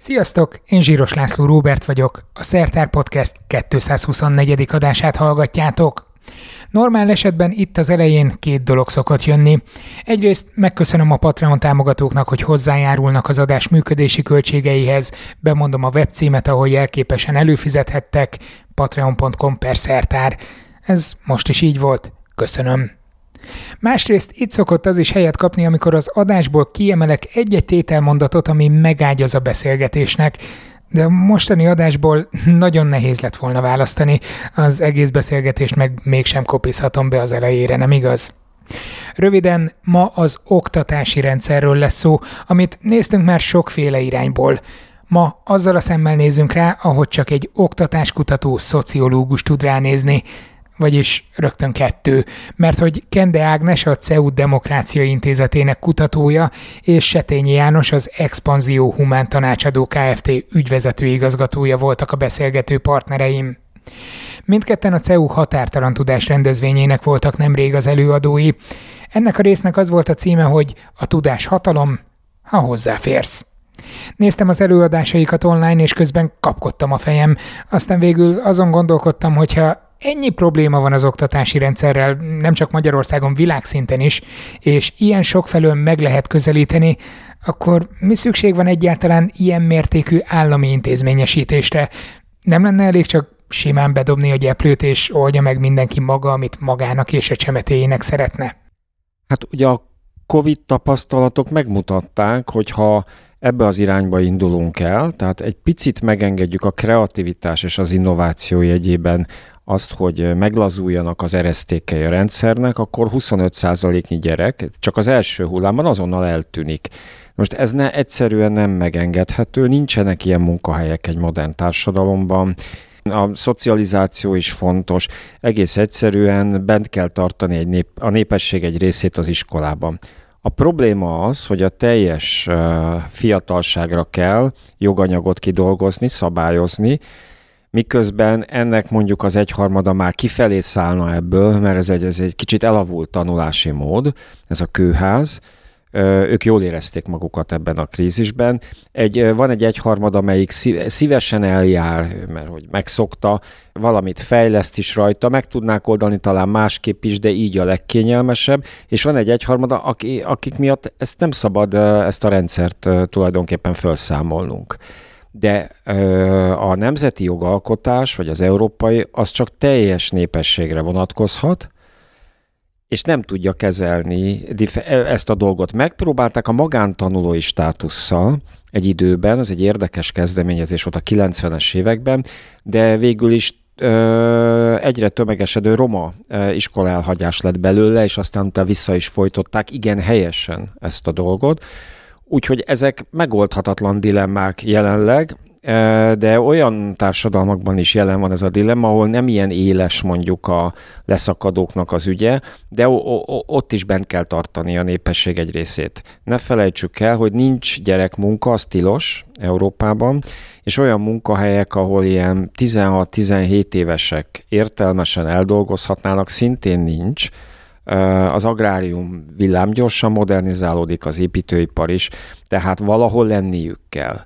Sziasztok, én Zsíros László Róbert vagyok, a Szertár Podcast 224. adását hallgatjátok. Normál esetben itt az elején két dolog szokott jönni. Egyrészt megköszönöm a Patreon támogatóknak, hogy hozzájárulnak az adás működési költségeihez, bemondom a webcímet, ahol jelképesen előfizethettek, patreon.com per szertár. Ez most is így volt. Köszönöm. Másrészt itt szokott az is helyet kapni, amikor az adásból kiemelek egy-egy tételmondatot, ami megágyaz a beszélgetésnek, de a mostani adásból nagyon nehéz lett volna választani, az egész beszélgetést meg mégsem kopizhatom be az elejére, nem igaz? Röviden, ma az oktatási rendszerről lesz szó, amit néztünk már sokféle irányból. Ma azzal a szemmel nézünk rá, ahogy csak egy oktatáskutató szociológus tud ránézni, vagyis rögtön kettő, mert hogy Kende Ágnes a CEU Demokrácia Intézetének kutatója, és Setényi János az Expanzió Humán Tanácsadó Kft. ügyvezető igazgatója voltak a beszélgető partnereim. Mindketten a CEU határtalan tudás rendezvényének voltak nemrég az előadói. Ennek a résznek az volt a címe, hogy a tudás hatalom, ha hozzáférsz. Néztem az előadásaikat online, és közben kapkodtam a fejem, aztán végül azon gondolkodtam, hogyha ennyi probléma van az oktatási rendszerrel, nem csak Magyarországon, világszinten is, és ilyen sokfelől meg lehet közelíteni, akkor mi szükség van egyáltalán ilyen mértékű állami intézményesítésre? Nem lenne elég csak simán bedobni a gyeplőt, és oldja meg mindenki maga, amit magának és a csemetéjének szeretne? Hát ugye a Covid tapasztalatok megmutatták, hogy ha ebbe az irányba indulunk el, tehát egy picit megengedjük a kreativitás és az innováció jegyében azt, hogy meglazuljanak az eresztékei a rendszernek, akkor 25%-nyi gyerek csak az első hullámban azonnal eltűnik. Most ez ne, egyszerűen nem megengedhető, nincsenek ilyen munkahelyek egy modern társadalomban, a szocializáció is fontos, egész egyszerűen bent kell tartani egy nép, a népesség egy részét az iskolában. A probléma az, hogy a teljes fiatalságra kell joganyagot kidolgozni, szabályozni, miközben ennek mondjuk az egyharmada már kifelé szállna ebből, mert ez egy, ez egy kicsit elavult tanulási mód, ez a kőház, ők jól érezték magukat ebben a krízisben. Egy, van egy egyharmad, amelyik szívesen eljár, mert hogy megszokta, valamit fejleszt is rajta, meg tudnák oldani talán másképp is, de így a legkényelmesebb, és van egy egyharmada, akik miatt ezt nem szabad, ezt a rendszert tulajdonképpen felszámolnunk de a nemzeti jogalkotás, vagy az európai, az csak teljes népességre vonatkozhat, és nem tudja kezelni ezt a dolgot. Megpróbálták a magántanulói státusszal egy időben, ez egy érdekes kezdeményezés volt a 90-es években, de végül is egyre tömegesedő roma elhagyás lett belőle, és aztán utána vissza is folytották igen helyesen ezt a dolgot. Úgyhogy ezek megoldhatatlan dilemmák jelenleg, e, de olyan társadalmakban is jelen van ez a dilemma, ahol nem ilyen éles mondjuk a leszakadóknak az ügye, de ott is bent kell tartani a népesség egy részét. Ne felejtsük el, hogy nincs gyerekmunka, az tilos Európában, és olyan munkahelyek, ahol ilyen 16-17 évesek értelmesen eldolgozhatnának, szintén nincs, az agrárium villámgyorsan modernizálódik, az építőipar is, tehát valahol lenniük kell.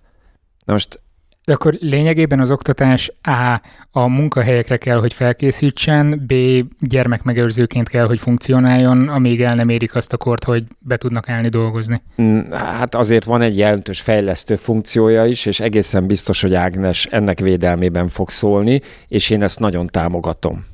Na most de akkor lényegében az oktatás A. a munkahelyekre kell, hogy felkészítsen, B. gyermekmegőrzőként kell, hogy funkcionáljon, amíg el nem érik azt a kort, hogy be tudnak állni dolgozni. Mm, hát azért van egy jelentős fejlesztő funkciója is, és egészen biztos, hogy Ágnes ennek védelmében fog szólni, és én ezt nagyon támogatom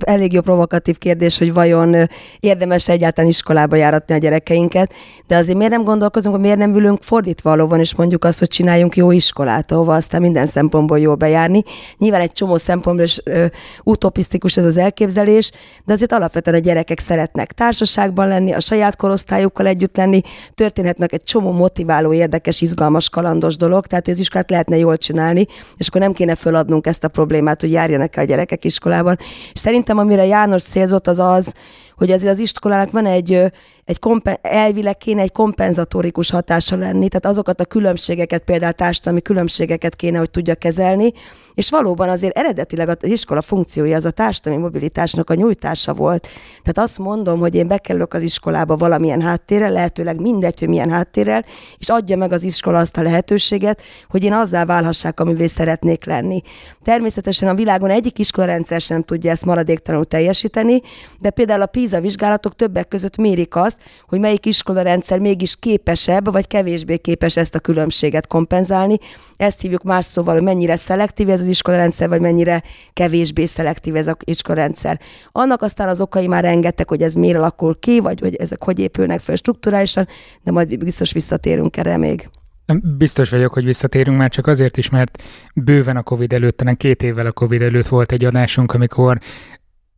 elég jó provokatív kérdés, hogy vajon érdemes egyáltalán iskolába járatni a gyerekeinket, de azért miért nem gondolkozunk, hogy miért nem ülünk fordítva valóban, és mondjuk azt, hogy csináljunk jó iskolát, ahova aztán minden szempontból jól bejárni. Nyilván egy csomó szempontból is ö, utopisztikus ez az elképzelés, de azért alapvetően a gyerekek szeretnek társaságban lenni, a saját korosztályukkal együtt lenni, történhetnek egy csomó motiváló, érdekes, izgalmas, kalandos dolog, tehát hogy az iskolát lehetne jól csinálni, és akkor nem kéne föladnunk ezt a problémát, hogy járjanak a gyerekek iskolában. És Szerintem amire János célzott az az, hogy azért az iskolának van egy, egy kompen, elvileg kéne egy kompenzatórikus hatása lenni, tehát azokat a különbségeket, például társadalmi különbségeket kéne, hogy tudja kezelni, és valóban azért eredetileg az iskola funkciója az a társadalmi mobilitásnak a nyújtása volt. Tehát azt mondom, hogy én bekerülök az iskolába valamilyen háttérrel, lehetőleg mindegy, hogy milyen háttérrel, és adja meg az iskola azt a lehetőséget, hogy én azzá válhassák, amivé szeretnék lenni. Természetesen a világon egyik iskolarendszer sem tudja ezt maradéktalanul teljesíteni, de például a PISA vizsgálatok többek között mérik azt, hogy melyik iskolarendszer mégis képesebb, vagy kevésbé képes ezt a különbséget kompenzálni. Ezt hívjuk más szóval, hogy mennyire szelektív ez az iskolarendszer, vagy mennyire kevésbé szelektív ez az iskolarendszer. Annak aztán az okai már engedtek, hogy ez miért alakul ki, vagy hogy ezek hogy épülnek fel strukturálisan, de majd biztos visszatérünk erre még. Biztos vagyok, hogy visszatérünk már csak azért is, mert bőven a Covid előtt, talán két évvel a Covid előtt volt egy adásunk, amikor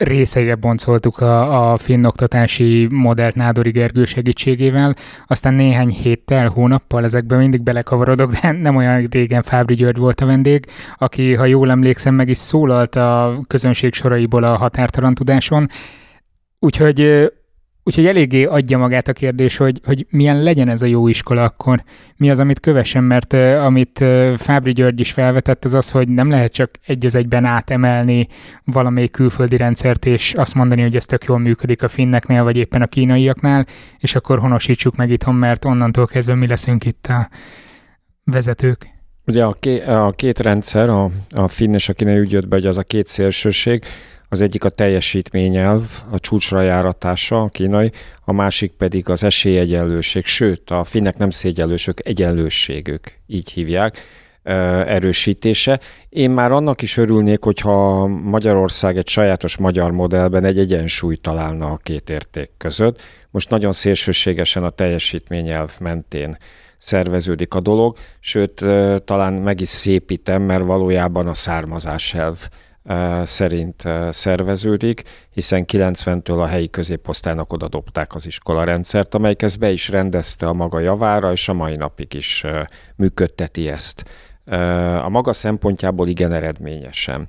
részeire boncoltuk a, a finn oktatási modellt Nádori Gergő segítségével, aztán néhány héttel, hónappal ezekben mindig belekavarodok, de nem olyan régen Fábri György volt a vendég, aki, ha jól emlékszem, meg is szólalt a közönség soraiból a határtalan tudáson, Úgyhogy Úgyhogy eléggé adja magát a kérdés, hogy, hogy milyen legyen ez a jó iskola akkor. Mi az, amit kövessen, mert amit uh, Fábri György is felvetett, az az, hogy nem lehet csak egy az egyben átemelni valamelyik külföldi rendszert, és azt mondani, hogy ez tök jól működik a finneknél, vagy éppen a kínaiaknál, és akkor honosítsuk meg itthon, mert onnantól kezdve mi leszünk itt a vezetők. Ugye a, ké, a két rendszer, a, a finn és a kínai úgy jött be, hogy az a két szélsőség, az egyik a teljesítményelv, a csúcsra járatása, a kínai, a másik pedig az esélyegyenlőség, sőt, a finnek nem szégyenlősök, egyenlőségük, így hívják, erősítése. Én már annak is örülnék, hogyha Magyarország egy sajátos magyar modellben egy egyensúlyt találna a két érték között. Most nagyon szélsőségesen a teljesítményelv mentén szerveződik a dolog, sőt, talán meg is szépítem, mert valójában a származás elv szerint szerveződik, hiszen 90-től a helyi középosztálynak oda dobták az iskolarendszert, amelyik ezt be is rendezte a maga javára, és a mai napig is működteti ezt. A maga szempontjából igen eredményesen.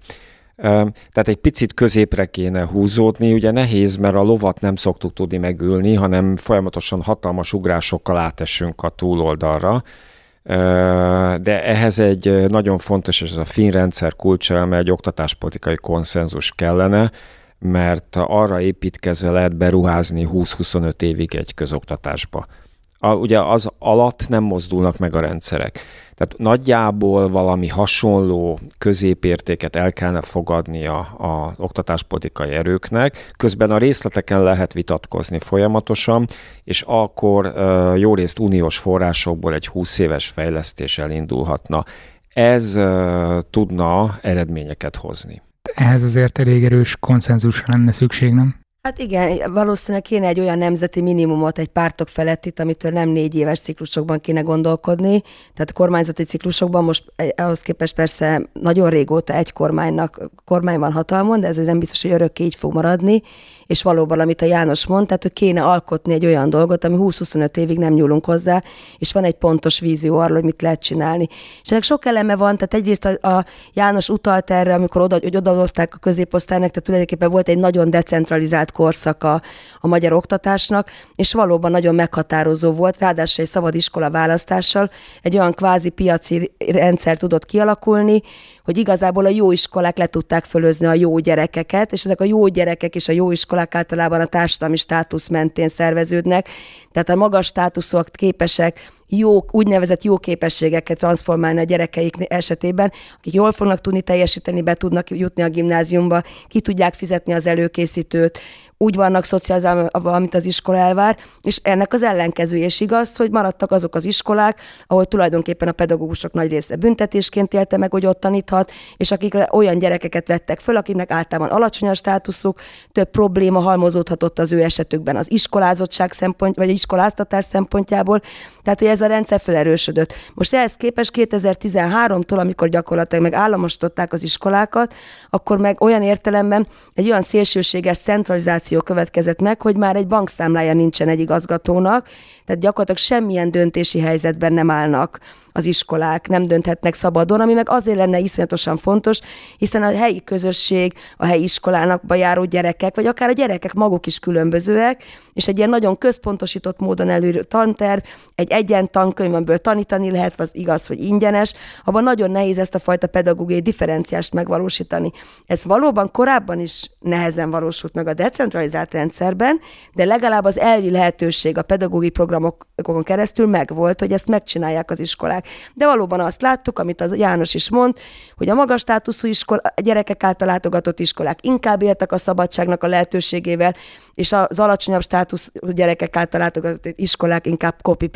Tehát egy picit középre kéne húzódni, ugye nehéz, mert a lovat nem szoktuk tudni megülni, hanem folyamatosan hatalmas ugrásokkal átesünk a túloldalra, de ehhez egy nagyon fontos, és ez a fin rendszer kulcselme, egy oktatáspolitikai konszenzus kellene, mert arra építkezve lehet beruházni 20-25 évig egy közoktatásba. A, ugye az alatt nem mozdulnak meg a rendszerek. Tehát nagyjából valami hasonló középértéket el kellene fogadni az oktatáspolitikai erőknek, közben a részleteken lehet vitatkozni folyamatosan, és akkor jó részt uniós forrásokból egy 20 éves fejlesztés elindulhatna. Ez tudna eredményeket hozni. Ehhez azért elég erős konszenzusra lenne szükség, nem? Hát igen, valószínűleg kéne egy olyan nemzeti minimumot, egy pártok itt, amitől nem négy éves ciklusokban kéne gondolkodni. Tehát kormányzati ciklusokban most ahhoz képest persze nagyon régóta egy kormánynak, kormány van hatalmon, de ez nem biztos, hogy örökké így fog maradni. És valóban, amit a János mond, tehát hogy kéne alkotni egy olyan dolgot, ami 20-25 évig nem nyúlunk hozzá, és van egy pontos vízió arról, hogy mit lehet csinálni. És ennek sok eleme van, tehát egyrészt a, a János utalt erre, amikor oda, hogy odaadották a középosztálynak, tehát tulajdonképpen volt egy nagyon decentralizált korszaka a magyar oktatásnak, és valóban nagyon meghatározó volt, ráadásul egy szabad iskola választással egy olyan kvázi piaci rendszer tudott kialakulni, hogy igazából a jó iskolák le tudták fölözni a jó gyerekeket, és ezek a jó gyerekek és a jó iskolák általában a társadalmi státusz mentén szerveződnek, tehát a magas státuszok képesek jó, úgynevezett jó képességeket transformálni a gyerekeik esetében, akik jól fognak tudni teljesíteni, be tudnak jutni a gimnáziumba, ki tudják fizetni az előkészítőt, úgy vannak szocializálva, amit az iskola elvár, és ennek az ellenkező is igaz, hogy maradtak azok az iskolák, ahol tulajdonképpen a pedagógusok nagy része büntetésként élte meg, hogy ott taníthat, és akikre olyan gyerekeket vettek föl, akiknek általában alacsony a státuszuk, több probléma halmozódhatott az ő esetükben az iskolázottság szempont, vagy iskoláztatás szempontjából, tehát hogy ez a rendszer felerősödött. Most ehhez képest 2013-tól, amikor gyakorlatilag meg államosították az iskolákat, akkor meg olyan értelemben egy olyan szélsőséges centralizáció szituáció következett meg, hogy már egy bankszámlája nincsen egy igazgatónak, tehát gyakorlatilag semmilyen döntési helyzetben nem állnak az iskolák, nem dönthetnek szabadon, ami meg azért lenne iszonyatosan fontos, hiszen a helyi közösség, a helyi iskolának járó gyerekek, vagy akár a gyerekek maguk is különbözőek, és egy ilyen nagyon központosított módon előrő tanterv, egy egyen tankönyv, amiből tanítani lehet, az igaz, hogy ingyenes, abban nagyon nehéz ezt a fajta pedagógiai differenciást megvalósítani. Ez valóban korábban is nehezen valósult meg a decentralizált rendszerben, de legalább az elvi lehetőség a pedagógiai programokon keresztül megvolt, hogy ezt megcsinálják az iskolák. De valóban azt láttuk, amit az János is mond, hogy a magas státuszú iskola, gyerekek által látogatott iskolák inkább éltek a szabadságnak a lehetőségével, és az alacsonyabb státusz gyerekek által látogatott iskolák inkább copy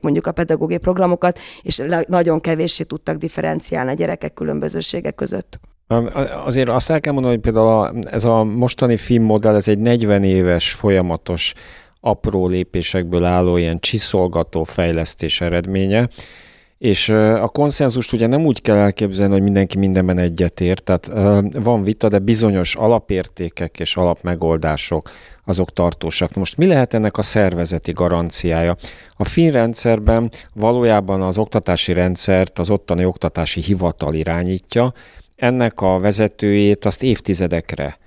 mondjuk a pedagógiai programokat, és nagyon kevéssé tudtak differenciálni a gyerekek különbözőségek között. Azért azt el kell mondani, hogy például ez a mostani filmmodell, ez egy 40 éves folyamatos apró lépésekből álló ilyen csiszolgató fejlesztés eredménye, és a konszenzust ugye nem úgy kell elképzelni, hogy mindenki mindenben egyetért, tehát van vita, de bizonyos alapértékek és alapmegoldások azok tartósak. Most mi lehet ennek a szervezeti garanciája? A finn rendszerben valójában az oktatási rendszert az ottani oktatási hivatal irányítja, ennek a vezetőjét azt évtizedekre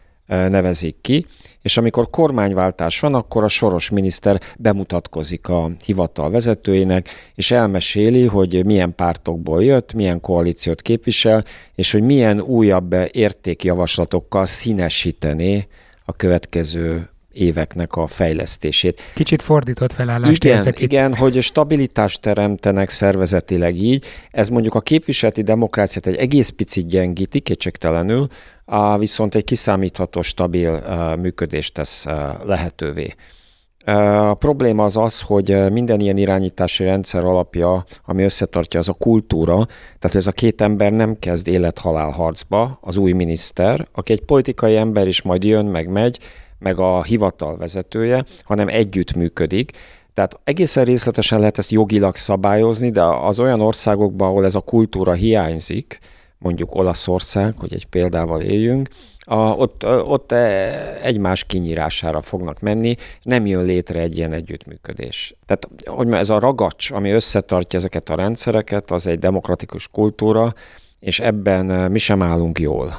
nevezik ki, és amikor kormányváltás van, akkor a soros miniszter bemutatkozik a hivatal vezetőjének, és elmeséli, hogy milyen pártokból jött, milyen koalíciót képvisel, és hogy milyen újabb értékjavaslatokkal színesítené a következő éveknek a fejlesztését. Kicsit fordított felállást igen, ezek Igen, itt. hogy stabilitást teremtenek szervezetileg így. Ez mondjuk a képviseleti demokráciát egy egész picit gyengíti, kétségtelenül, viszont egy kiszámítható, stabil működést tesz lehetővé. A probléma az az, hogy minden ilyen irányítási rendszer alapja, ami összetartja, az a kultúra, tehát ez a két ember nem kezd élet-halál harcba, az új miniszter, aki egy politikai ember is majd jön, meg megy, meg a hivatal vezetője, hanem együtt működik. Tehát egészen részletesen lehet ezt jogilag szabályozni, de az olyan országokban, ahol ez a kultúra hiányzik, mondjuk Olaszország, hogy egy példával éljünk, a, ott, ott egymás kinyírására fognak menni, nem jön létre egy ilyen együttműködés. Tehát hogy ez a ragacs, ami összetartja ezeket a rendszereket, az egy demokratikus kultúra, és ebben mi sem állunk jól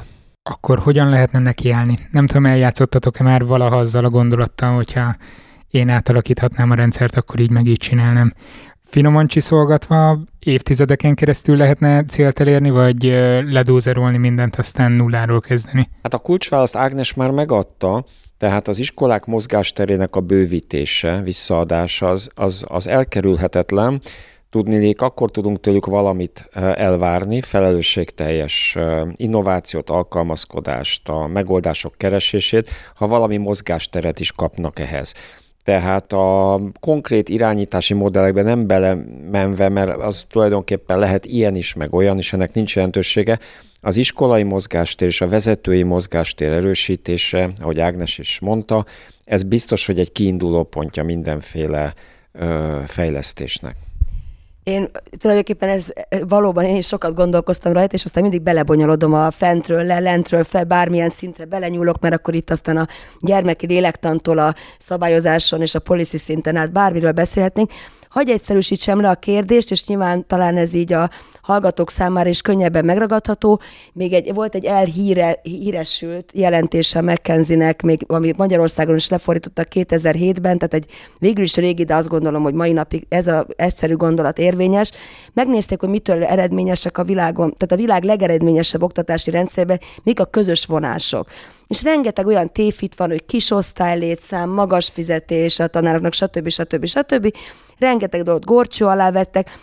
akkor hogyan lehetne nekiállni? Nem tudom, eljátszottatok-e már valaha azzal a gondolattal, hogyha én átalakíthatnám a rendszert, akkor így meg így csinálnám. Finoman csiszolgatva évtizedeken keresztül lehetne célt elérni, vagy ledózerolni mindent, aztán nulláról kezdeni? Hát a kulcsválaszt Ágnes már megadta, tehát az iskolák mozgásterének a bővítése, visszaadása az, az, az elkerülhetetlen, Tudnilék, akkor tudunk tőlük valamit elvárni, felelősségteljes innovációt, alkalmazkodást, a megoldások keresését, ha valami mozgásteret is kapnak ehhez. Tehát a konkrét irányítási modellekben nem belemenve, mert az tulajdonképpen lehet ilyen is, meg olyan is, ennek nincs jelentősége. Az iskolai mozgástér és a vezetői mozgástér erősítése, ahogy Ágnes is mondta, ez biztos, hogy egy kiinduló pontja mindenféle ö, fejlesztésnek. Én tulajdonképpen ez valóban én is sokat gondolkoztam rajta, és aztán mindig belebonyolodom a fentről, le, lentről, fel, bármilyen szintre belenyúlok, mert akkor itt aztán a gyermeki lélektantól a szabályozáson és a policy szinten át bármiről beszélhetnénk. Hagy egyszerűsítsem le a kérdést, és nyilván talán ez így a hallgatók számára is könnyebben megragadható. Még egy, volt egy elhíresült jelentése McKenzie-nek, még, ami Magyarországon is lefordítottak 2007-ben, tehát egy végül is régi, de azt gondolom, hogy mai napig ez az egyszerű gondolat érvényes. Megnézték, hogy mitől eredményesek a világon, tehát a világ legeredményesebb oktatási rendszerben, mik a közös vonások és rengeteg olyan tévhit van, hogy kis osztálylétszám, magas fizetés a tanároknak, stb. stb. stb. stb. Rengeteg dolgot gorcsó alá vettek,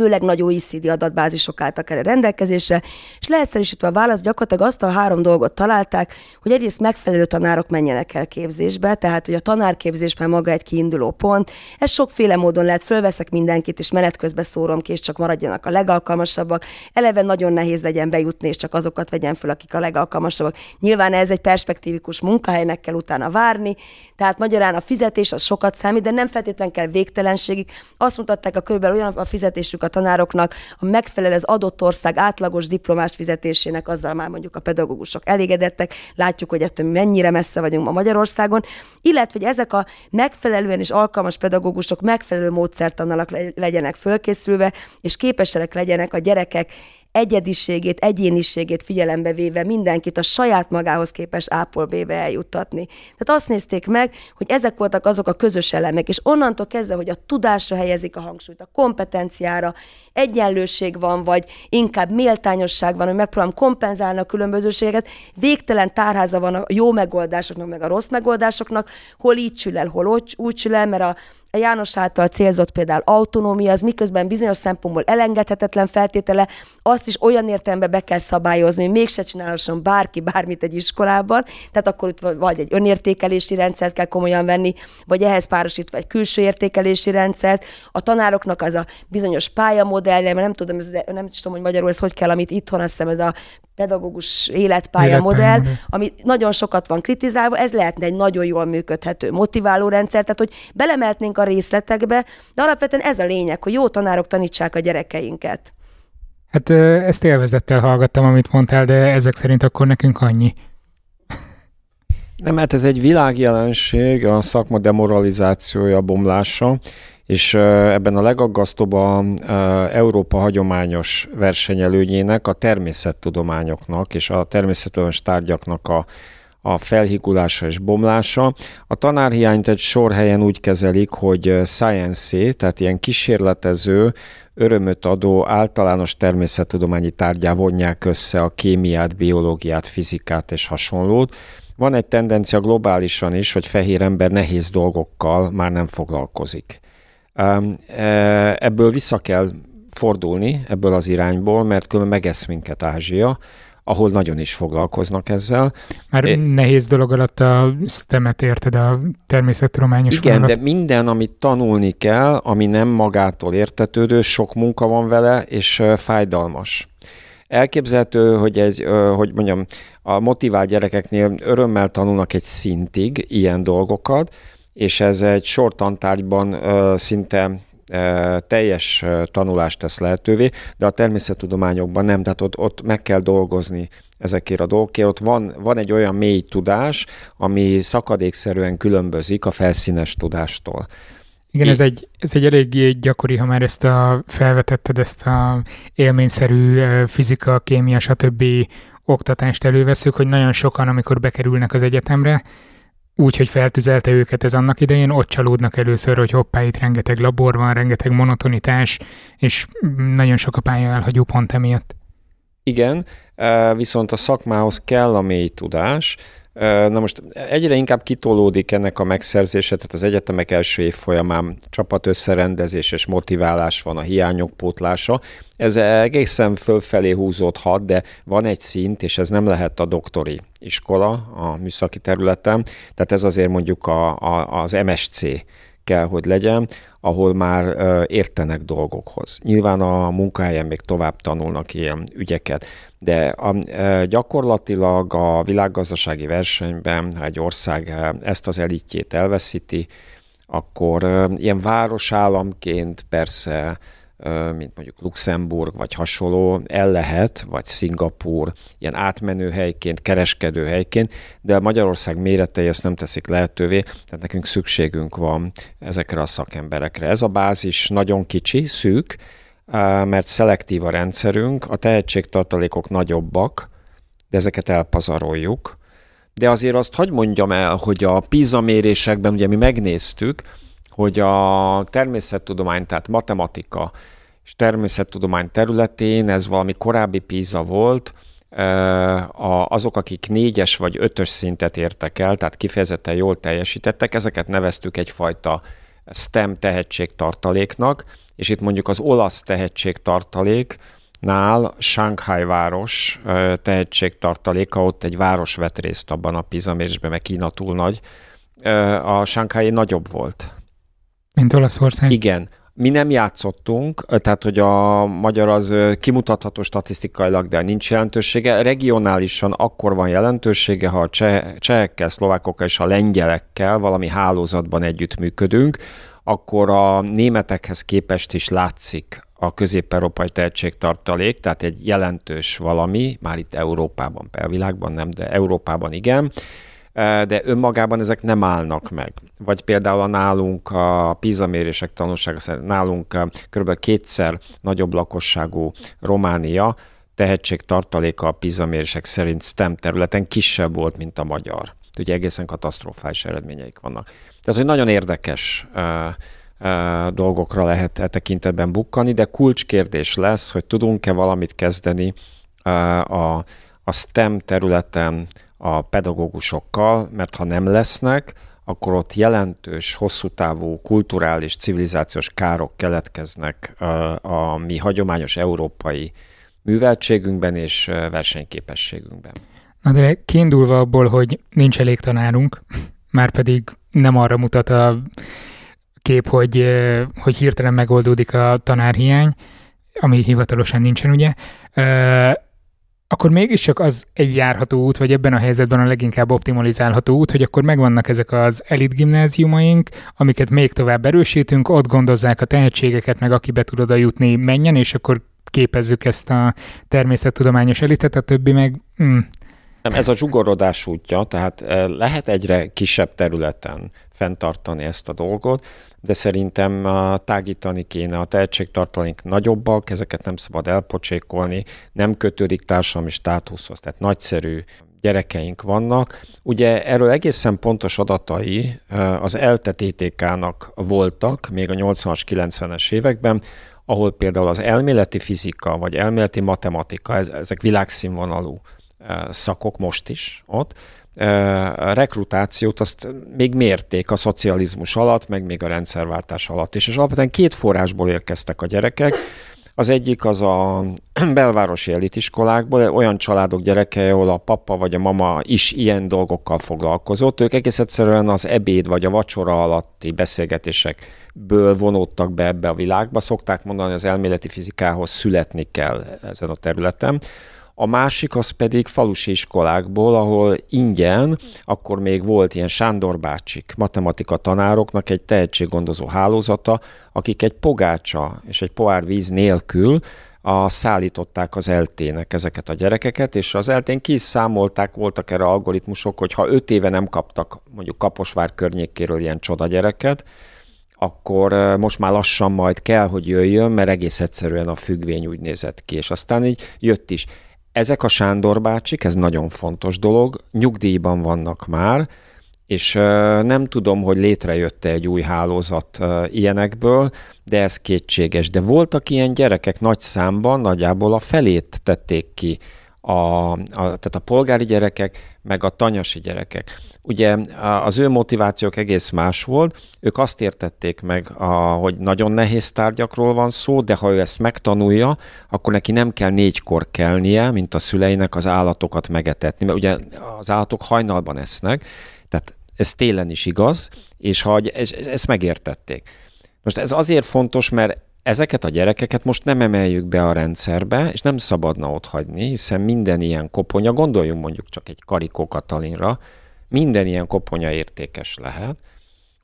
főleg nagy OECD adatbázisok álltak erre rendelkezésre, és leegyszerűsítve a választ gyakorlatilag azt a három dolgot találták, hogy egyrészt megfelelő tanárok menjenek el képzésbe, tehát hogy a tanárképzésben maga egy kiinduló pont. Ez sokféle módon lehet, fölveszek mindenkit, és menet közben szórom ki, és csak maradjanak a legalkalmasabbak. Eleve nagyon nehéz legyen bejutni, és csak azokat vegyen föl, akik a legalkalmasabbak. Nyilván ez egy perspektívikus munkahelynek kell utána várni, tehát magyarán a fizetés az sokat számít, de nem feltétlenül kell végtelenségig. Azt mutatták a körülbelül olyan a fizetésük a tanároknak, a megfelel az adott ország átlagos diplomás fizetésének, azzal már mondjuk a pedagógusok elégedettek, látjuk, hogy ettől mennyire messze vagyunk ma Magyarországon, illetve hogy ezek a megfelelően és alkalmas pedagógusok megfelelő módszertannal legyenek fölkészülve, és képesek legyenek a gyerekek egyediségét, egyéniségét figyelembe véve mindenkit a saját magához képes ápolbébe eljuttatni. Tehát azt nézték meg, hogy ezek voltak azok a közös elemek, és onnantól kezdve, hogy a tudásra helyezik a hangsúlyt, a kompetenciára, egyenlőség van, vagy inkább méltányosság van, hogy megpróbálom kompenzálni a különbözőségeket, végtelen tárháza van a jó megoldásoknak, meg a rossz megoldásoknak, hol így csül el, hol úgy, úgy csül el, mert a a János által célzott például autonómia, az miközben bizonyos szempontból elengedhetetlen feltétele, azt is olyan értelemben be kell szabályozni, hogy mégse csinálhasson bárki bármit egy iskolában, tehát akkor itt vagy egy önértékelési rendszert kell komolyan venni, vagy ehhez párosítva egy külső értékelési rendszert, a tanároknak az a bizonyos pályamodellje, mert nem tudom, ez, nem tudom, hogy magyarul ez hogy kell, amit itthon azt hiszem ez a pedagógus életpálya, életpálya modell, modell, ami nagyon sokat van kritizálva, ez lehetne egy nagyon jól működhető motiváló rendszer, tehát hogy belemehetnénk a részletekbe, de alapvetően ez a lényeg, hogy jó tanárok tanítsák a gyerekeinket. Hát ezt élvezettel hallgattam, amit mondtál, de ezek szerint akkor nekünk annyi. Nem, hát ez egy világjelenség, a szakma demoralizációja, bomlása, és ebben a legaggasztóbb a Európa hagyományos versenyelőnyének, a természettudományoknak és a természettudományos tárgyaknak a, a felhigulása és bomlása. A tanárhiányt egy sor helyen úgy kezelik, hogy science tehát ilyen kísérletező, örömöt adó általános természettudományi tárgyá vonják össze a kémiát, biológiát, fizikát és hasonlót. Van egy tendencia globálisan is, hogy fehér ember nehéz dolgokkal már nem foglalkozik. E, ebből vissza kell fordulni, ebből az irányból, mert különben megesz minket Ázsia, ahol nagyon is foglalkoznak ezzel. Már é, nehéz dolog alatt a STEM-et érted, a természettudományos Igen, vonalat. de minden, amit tanulni kell, ami nem magától értetődő, sok munka van vele, és fájdalmas. Elképzelhető, hogy ez, hogy mondjam, a motivált gyerekeknél örömmel tanulnak egy szintig ilyen dolgokat, és ez egy sor tantárgyban szinte teljes tanulást tesz lehetővé, de a természettudományokban nem, tehát ott, ott meg kell dolgozni ezekért a dolgokért. Ott van, van egy olyan mély tudás, ami szakadékszerűen különbözik a felszínes tudástól. Igen, ez egy, ez egy eléggé gyakori, ha már ezt a, felvetetted, ezt a élményszerű fizika, kémia, stb. oktatást előveszük, hogy nagyon sokan, amikor bekerülnek az egyetemre, úgy, hogy feltüzelte őket ez annak idején, ott csalódnak először, hogy hoppá, itt rengeteg labor van, rengeteg monotonitás, és nagyon sok a pálya elhagyó pont emiatt. Igen, viszont a szakmához kell a mély tudás, Na most egyre inkább kitolódik ennek a megszerzése, tehát az egyetemek első év folyamán csapat összerendezés és motiválás van, a hiányok pótlása. Ez egészen fölfelé húzódhat, de van egy szint, és ez nem lehet a doktori iskola a műszaki területen, tehát ez azért mondjuk a, a, az MSC kell, hogy legyen, ahol már értenek dolgokhoz. Nyilván a munkahelyen még tovább tanulnak ilyen ügyeket, de a, gyakorlatilag a világgazdasági versenyben, ha egy ország ezt az elitjét elveszíti, akkor ilyen városállamként persze mint mondjuk Luxemburg vagy hasonló, el lehet, vagy Szingapúr, ilyen átmenő helyként, kereskedő helyként, de Magyarország méretei ezt nem teszik lehetővé, tehát nekünk szükségünk van ezekre a szakemberekre. Ez a bázis nagyon kicsi, szűk, mert szelektív a rendszerünk, a tehetségtartalékok nagyobbak, de ezeket elpazaroljuk. De azért azt hagy mondjam el, hogy a PISA mérésekben ugye mi megnéztük, hogy a természettudomány, tehát matematika és természettudomány területén ez valami korábbi PISA volt, azok, akik négyes vagy ötös szintet értek el, tehát kifejezetten jól teljesítettek, ezeket neveztük egyfajta STEM tehetségtartaléknak, és itt mondjuk az olasz tehetségtartalék, nál Shanghai város tehetségtartaléka, ott egy város vett részt abban a PISA mérésben, mert Kína túl nagy. A Shanghai nagyobb volt. Mint Olaszország? Igen. Mi nem játszottunk, tehát hogy a magyar az kimutatható statisztikailag, de nincs jelentősége. Regionálisan akkor van jelentősége, ha a cseh, csehekkel, szlovákokkal és a lengyelekkel valami hálózatban együttműködünk, akkor a németekhez képest is látszik a közép-európai tehetségtartalék, tehát egy jelentős valami, már itt Európában, a világban nem, de Európában igen, de önmagában ezek nem állnak meg. Vagy például a nálunk a PISA mérések tanulsága szerint nálunk kb. kétszer nagyobb lakosságú Románia tehetségtartaléka a PISA mérések szerint STEM területen kisebb volt, mint a magyar. Ugye egészen katasztrofális eredményeik vannak. Tehát, hogy nagyon érdekes dolgokra lehet e tekintetben bukkani, de kulcskérdés lesz, hogy tudunk-e valamit kezdeni a, a STEM területen a pedagógusokkal, mert ha nem lesznek, akkor ott jelentős, hosszú távú kulturális, civilizációs károk keletkeznek a, mi hagyományos európai műveltségünkben és versenyképességünkben. Na de kiindulva abból, hogy nincs elég tanárunk, már pedig nem arra mutat a kép, hogy, hogy hirtelen megoldódik a tanárhiány, ami hivatalosan nincsen, ugye, akkor mégiscsak az egy járható út, vagy ebben a helyzetben a leginkább optimalizálható út, hogy akkor megvannak ezek az elit gimnáziumaink, amiket még tovább erősítünk, ott gondozzák a tehetségeket, meg aki be tud oda jutni, menjen, és akkor képezzük ezt a természettudományos elitet, a többi meg mm, nem, ez a zsugorodás útja, tehát eh, lehet egyre kisebb területen fenntartani ezt a dolgot, de szerintem tágítani kéne a tehetségtartalék nagyobbak, ezeket nem szabad elpocsékolni, nem kötődik társadalmi státuszhoz, tehát nagyszerű gyerekeink vannak. Ugye erről egészen pontos adatai az ELTE TTK-nak voltak még a 80-as, 90-es években, ahol például az elméleti fizika vagy elméleti matematika, ezek világszínvonalú szakok most is ott. Rekrutációt azt még mérték a szocializmus alatt, meg még a rendszerváltás alatt is, és alapvetően két forrásból érkeztek a gyerekek. Az egyik az a belvárosi elitiskolákból, olyan családok gyerekei, ahol a papa vagy a mama is ilyen dolgokkal foglalkozott. Ők egész egyszerűen az ebéd vagy a vacsora alatti beszélgetésekből vonódtak be ebbe a világba. Szokták mondani, az elméleti fizikához születni kell ezen a területen. A másik az pedig falusi iskolákból, ahol ingyen, akkor még volt ilyen Sándor bácsik, matematika tanároknak egy tehetséggondozó hálózata, akik egy pogácsa és egy pohár víz nélkül a, szállították az eltének ezeket a gyerekeket, és az eltén ki is számolták, voltak erre algoritmusok, hogy ha öt éve nem kaptak mondjuk Kaposvár környékéről ilyen csoda gyereket, akkor most már lassan majd kell, hogy jöjjön, mert egész egyszerűen a függvény úgy nézett ki, és aztán így jött is. Ezek a Sándor bácsik, ez nagyon fontos dolog, nyugdíjban vannak már, és nem tudom, hogy létrejött egy új hálózat ilyenekből, de ez kétséges. De voltak ilyen gyerekek nagy számban, nagyjából a felét tették ki, a, a, tehát a polgári gyerekek, meg a tanyasi gyerekek. Ugye az ő motivációk egész más volt, ők azt értették meg, a, hogy nagyon nehéz tárgyakról van szó, de ha ő ezt megtanulja, akkor neki nem kell négykor kelnie, mint a szüleinek az állatokat megetetni, mert ugye az állatok hajnalban esznek, tehát ez télen is igaz, és ha ezt megértették. Most ez azért fontos, mert ezeket a gyerekeket most nem emeljük be a rendszerbe, és nem szabadna ott hagyni, hiszen minden ilyen koponya, gondoljunk mondjuk csak egy Karikó Katalinra, minden ilyen koponya értékes lehet,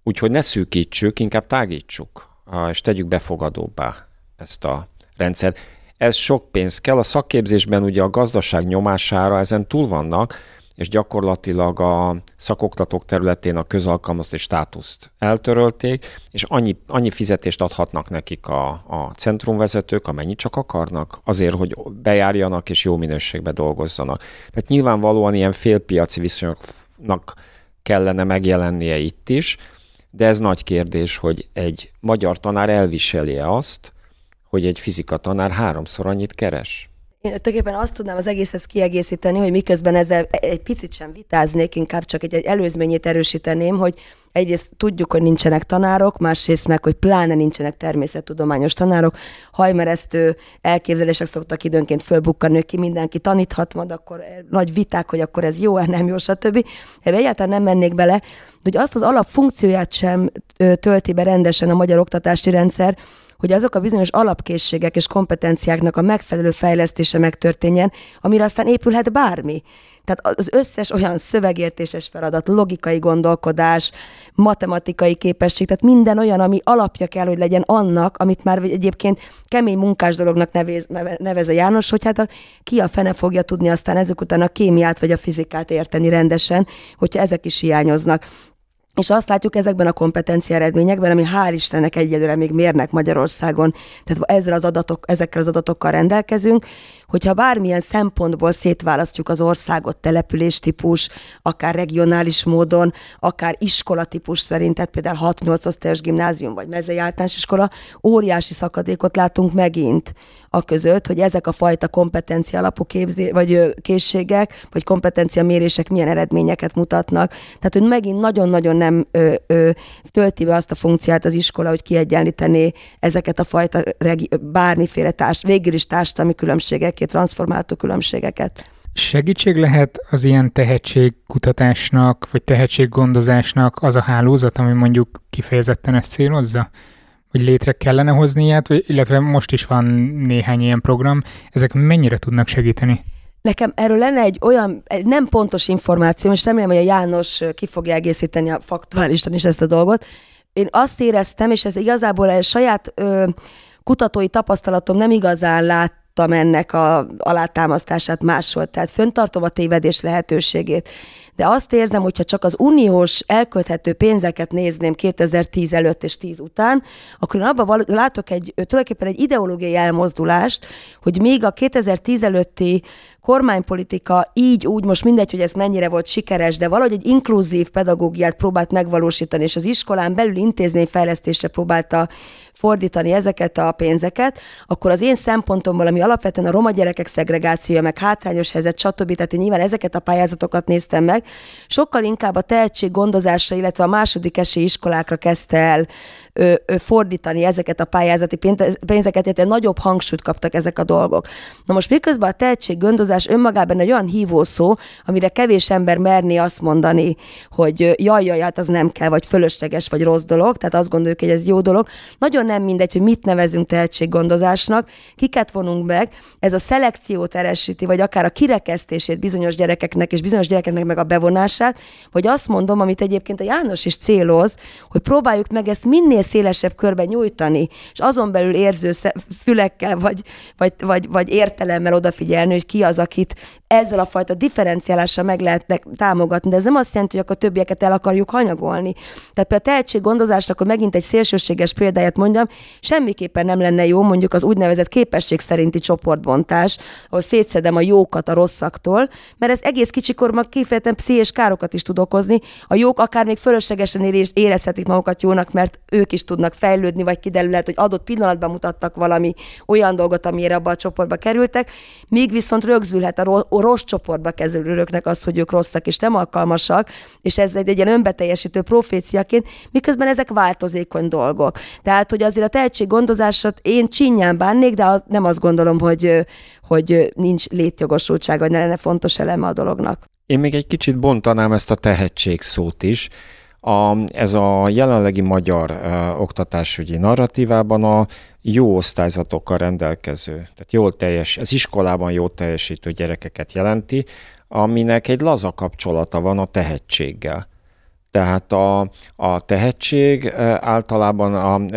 úgyhogy ne szűkítsük, inkább tágítsuk, és tegyük befogadóbbá ezt a rendszert. Ez sok pénz kell, a szakképzésben ugye a gazdaság nyomására ezen túl vannak, és gyakorlatilag a szakoktatók területén a közalkalmazási státuszt eltörölték, és annyi, annyi fizetést adhatnak nekik a, a centrumvezetők, amennyit csak akarnak, azért, hogy bejárjanak és jó minőségbe dolgozzanak. Tehát nyilvánvalóan ilyen félpiaci viszonyoknak kellene megjelennie itt is, de ez nagy kérdés, hogy egy magyar tanár elviseli-e azt, hogy egy fizika tanár háromszor annyit keres. Én tulajdonképpen azt tudnám az egészhez kiegészíteni, hogy miközben ezzel egy picit sem vitáznék, inkább csak egy, egy előzményét erősíteném, hogy egyrészt tudjuk, hogy nincsenek tanárok, másrészt meg, hogy pláne nincsenek természettudományos tanárok. Hajmeresztő elképzelések szoktak időnként fölbukkani, hogy ki mindenki taníthat, majd akkor nagy viták, hogy akkor ez jó-e, nem jó, stb. Ebben egyáltalán nem mennék bele, hogy azt az alapfunkcióját sem tölti be rendesen a magyar oktatási rendszer, hogy azok a bizonyos alapkészségek és kompetenciáknak a megfelelő fejlesztése megtörténjen, amire aztán épülhet bármi. Tehát az összes olyan szövegértéses feladat, logikai gondolkodás, matematikai képesség, tehát minden olyan, ami alapja kell, hogy legyen annak, amit már egyébként kemény munkás dolognak nevez, nevez a János, hogy hát a, ki a fene fogja tudni aztán ezek után a kémiát vagy a fizikát érteni rendesen, hogyha ezek is hiányoznak. És azt látjuk ezekben a kompetencia eredményekben, ami hál' Istennek egyelőre még mérnek Magyarországon, tehát ezzel az adatok, ezekkel az adatokkal rendelkezünk, hogyha bármilyen szempontból szétválasztjuk az országot településtípus, akár regionális módon, akár iskolatípus szerint, tehát például 6-8 osztályos gimnázium vagy mezei általános iskola, óriási szakadékot látunk megint a között, hogy ezek a fajta kompetencia alapú képzé, vagy készségek, vagy kompetencia mérések milyen eredményeket mutatnak. Tehát, hogy megint nagyon-nagyon nem ö, ö, tölti be azt a funkciát az iskola, hogy kiegyenlítené ezeket a fajta regi, bármiféle társ, végül is társadalmi különbségeket, transformálható különbségeket. Segítség lehet az ilyen tehetségkutatásnak, vagy tehetséggondozásnak az a hálózat, ami mondjuk kifejezetten ezt célozza? hogy létre kellene hozni ilyet, illetve most is van néhány ilyen program, ezek mennyire tudnak segíteni? Nekem erről lenne egy olyan, egy nem pontos információ, és remélem, hogy a János ki fogja egészíteni a faktuálisan is ezt a dolgot. Én azt éreztem, és ez igazából egy saját ö, kutatói tapasztalatom nem igazán lát, ennek a alátámasztását máshol, tehát föntartom a tévedés lehetőségét de azt érzem, hogyha csak az uniós elkölthető pénzeket nézném 2010 előtt és 10 után, akkor én abban látok egy, tulajdonképpen egy ideológiai elmozdulást, hogy még a 2010 előtti kormánypolitika így, úgy, most mindegy, hogy ez mennyire volt sikeres, de valahogy egy inkluzív pedagógiát próbált megvalósítani, és az iskolán belül intézményfejlesztésre próbálta fordítani ezeket a pénzeket, akkor az én szempontomból, ami alapvetően a roma gyerekek szegregációja, meg hátrányos helyzet, stb. Tehát én nyilván ezeket a pályázatokat néztem meg, sokkal inkább a tehetség gondozásra, illetve a második esély iskolákra kezdte el ö, ö, fordítani ezeket a pályázati pénzeket, illetve nagyobb hangsúlyt kaptak ezek a dolgok. Na most miközben a tehetség gondozás önmagában egy olyan hívó szó, amire kevés ember merné azt mondani, hogy jaj, jaj, hát az nem kell, vagy fölösleges, vagy rossz dolog, tehát azt gondoljuk, hogy ez jó dolog. Nagyon nem mindegy, hogy mit nevezünk tehetséggondozásnak, kiket vonunk meg, ez a szelekciót erősíti, vagy akár a kirekesztését bizonyos gyerekeknek, és bizonyos gyerekeknek meg a bevonását, vagy azt mondom, amit egyébként a János is céloz, hogy próbáljuk meg ezt minél szélesebb körben nyújtani, és azon belül érző fülekkel, vagy, vagy, vagy, vagy értelemmel odafigyelni, hogy ki az, akit ezzel a fajta differenciálással meg lehetnek támogatni, de ez nem azt jelenti, hogy akkor többieket el akarjuk hanyagolni. Tehát például a tehetséggondozásra, akkor megint egy szélsőséges példáját mondjam, semmiképpen nem lenne jó mondjuk az úgynevezett képesség szerinti csoportbontás, ahol szétszedem a jókat a rosszaktól, mert ez egész kicsikorban kifejezetten pszichés károkat is tud okozni. A jók akár még fölöslegesen érezhetik magukat jónak, mert ők is tudnak fejlődni, vagy kiderülhet, hogy adott pillanatban mutattak valami olyan dolgot, amire abba a csoportba kerültek, míg viszont rögzülhet a rossz csoportba kezelőröknek az, hogy ők rosszak és nem alkalmasak, és ez egy, egy ilyen önbeteljesítő proféciaként, miközben ezek változékony dolgok. Tehát, hogy azért a tehetséggondozásot én csinyán bánnék, de az, nem azt gondolom, hogy, hogy nincs létjogosultság, vagy ne lenne fontos eleme a dolognak. Én még egy kicsit bontanám ezt a tehetség szót is. A, ez a jelenlegi magyar uh, oktatásügyi narratívában a jó osztályzatokkal rendelkező, tehát jól teljes, az iskolában jó teljesítő gyerekeket jelenti, aminek egy laza kapcsolata van a tehetséggel. Tehát a, a tehetség általában a,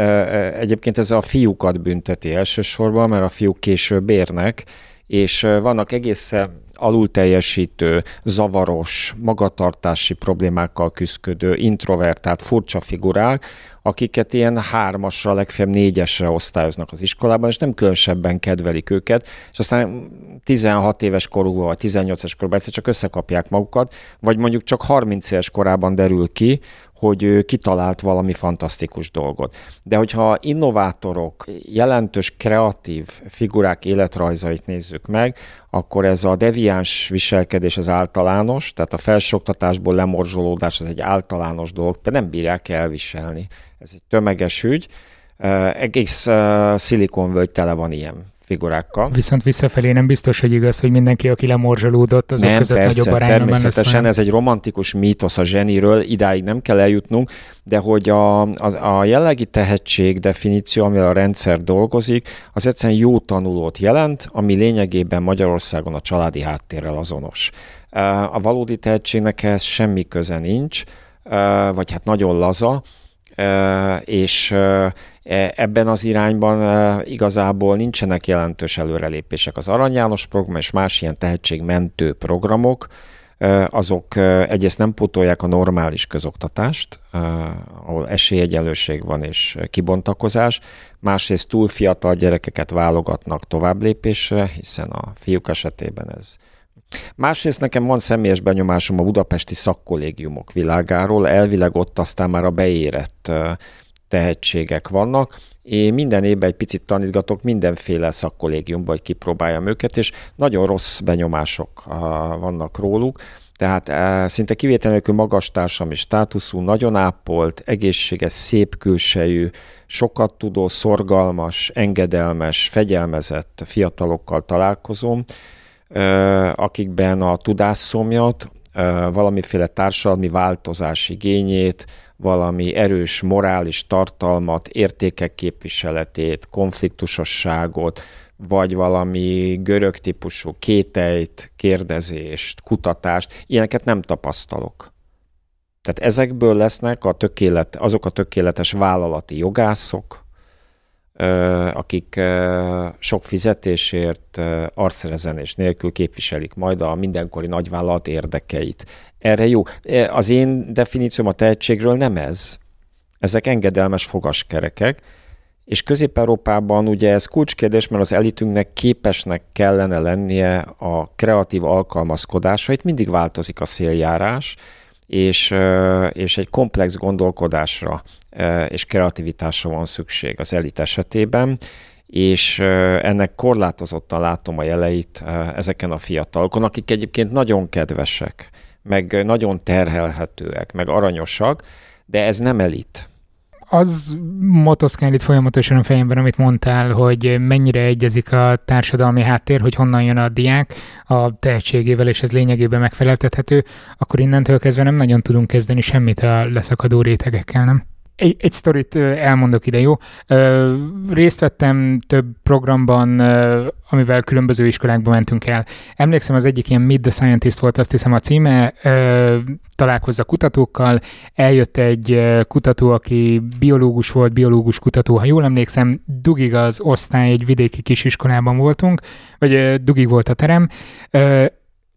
egyébként ez a fiúkat bünteti elsősorban, mert a fiúk később érnek, és vannak egészen alulteljesítő, zavaros, magatartási problémákkal küzdködő, introvertált, furcsa figurák, akiket ilyen hármasra, legfeljebb négyesre osztályoznak az iskolában, és nem különösebben kedvelik őket, és aztán 16 éves korukban, vagy 18 éves korukban egyszer csak összekapják magukat, vagy mondjuk csak 30 éves korában derül ki, hogy ő kitalált valami fantasztikus dolgot. De hogyha innovátorok, jelentős kreatív figurák életrajzait nézzük meg, akkor ez a deviáns viselkedés az általános, tehát a felsőoktatásból lemorzsolódás az egy általános dolog, de nem bírják elviselni. Ez egy tömeges ügy, egész szilikonvölgy tele van ilyen figurákkal. Viszont visszafelé nem biztos, hogy igaz, hogy mindenki, aki lemorzsolódott, azok nem, között persze, nagyobb arányban természetesen lesz, ez egy romantikus mítosz a zseniről, idáig nem kell eljutnunk, de hogy a, a, a jellegi tehetség definíció, amivel a rendszer dolgozik, az egyszerűen jó tanulót jelent, ami lényegében Magyarországon a családi háttérrel azonos. A valódi tehetségnek ehhez semmi köze nincs, vagy hát nagyon laza, és e, ebben az irányban igazából nincsenek jelentős előrelépések. Az Arany János program és más ilyen tehetségmentő programok, azok egyrészt nem pótolják a normális közoktatást, ahol esélyegyelőség van és kibontakozás, másrészt túl fiatal gyerekeket válogatnak tovább lépésre, hiszen a fiúk esetében ez Másrészt nekem van személyes benyomásom a budapesti szakkollégiumok világáról, elvileg ott aztán már a beérett tehetségek vannak. Én minden évben egy picit tanítgatok mindenféle szakkollégiumban, hogy kipróbáljam őket, és nagyon rossz benyomások vannak róluk. Tehát szinte kivétel nélkül magas társam és státuszú, nagyon ápolt, egészséges, szép külsejű, sokat tudó, szorgalmas, engedelmes, fegyelmezett fiatalokkal találkozom, akikben a tudásszomjat, valamiféle társadalmi változás igényét, valami erős morális tartalmat, értékek képviseletét, konfliktusosságot, vagy valami görög típusú kételyt, kérdezést, kutatást, ilyeneket nem tapasztalok. Tehát ezekből lesznek a tökélet, azok a tökéletes vállalati jogászok, akik sok fizetésért, arcrezenés nélkül képviselik majd a mindenkori nagyvállalat érdekeit. Erre jó. Az én definícióm a tehetségről nem ez. Ezek engedelmes fogaskerekek, és Közép-Európában ugye ez kulcskérdés, mert az elitünknek képesnek kellene lennie a kreatív alkalmazkodásra. Itt mindig változik a széljárás, és, és egy komplex gondolkodásra és kreativitásra van szükség az elit esetében, és ennek korlátozottan látom a jeleit ezeken a fiatalokon, akik egyébként nagyon kedvesek, meg nagyon terhelhetőek, meg aranyosak, de ez nem elit az motoszkál itt folyamatosan a fejemben, amit mondtál, hogy mennyire egyezik a társadalmi háttér, hogy honnan jön a diák a tehetségével, és ez lényegében megfeleltethető, akkor innentől kezdve nem nagyon tudunk kezdeni semmit a leszakadó rétegekkel, nem? Egy, egy sztorit elmondok ide, jó? Részt vettem több programban, amivel különböző iskolákba mentünk el. Emlékszem, az egyik ilyen Meet the Scientist volt, azt hiszem a címe, találkozza kutatókkal, eljött egy kutató, aki biológus volt, biológus kutató, ha jól emlékszem, dugig az osztály, egy vidéki kisiskolában voltunk, vagy dugig volt a terem,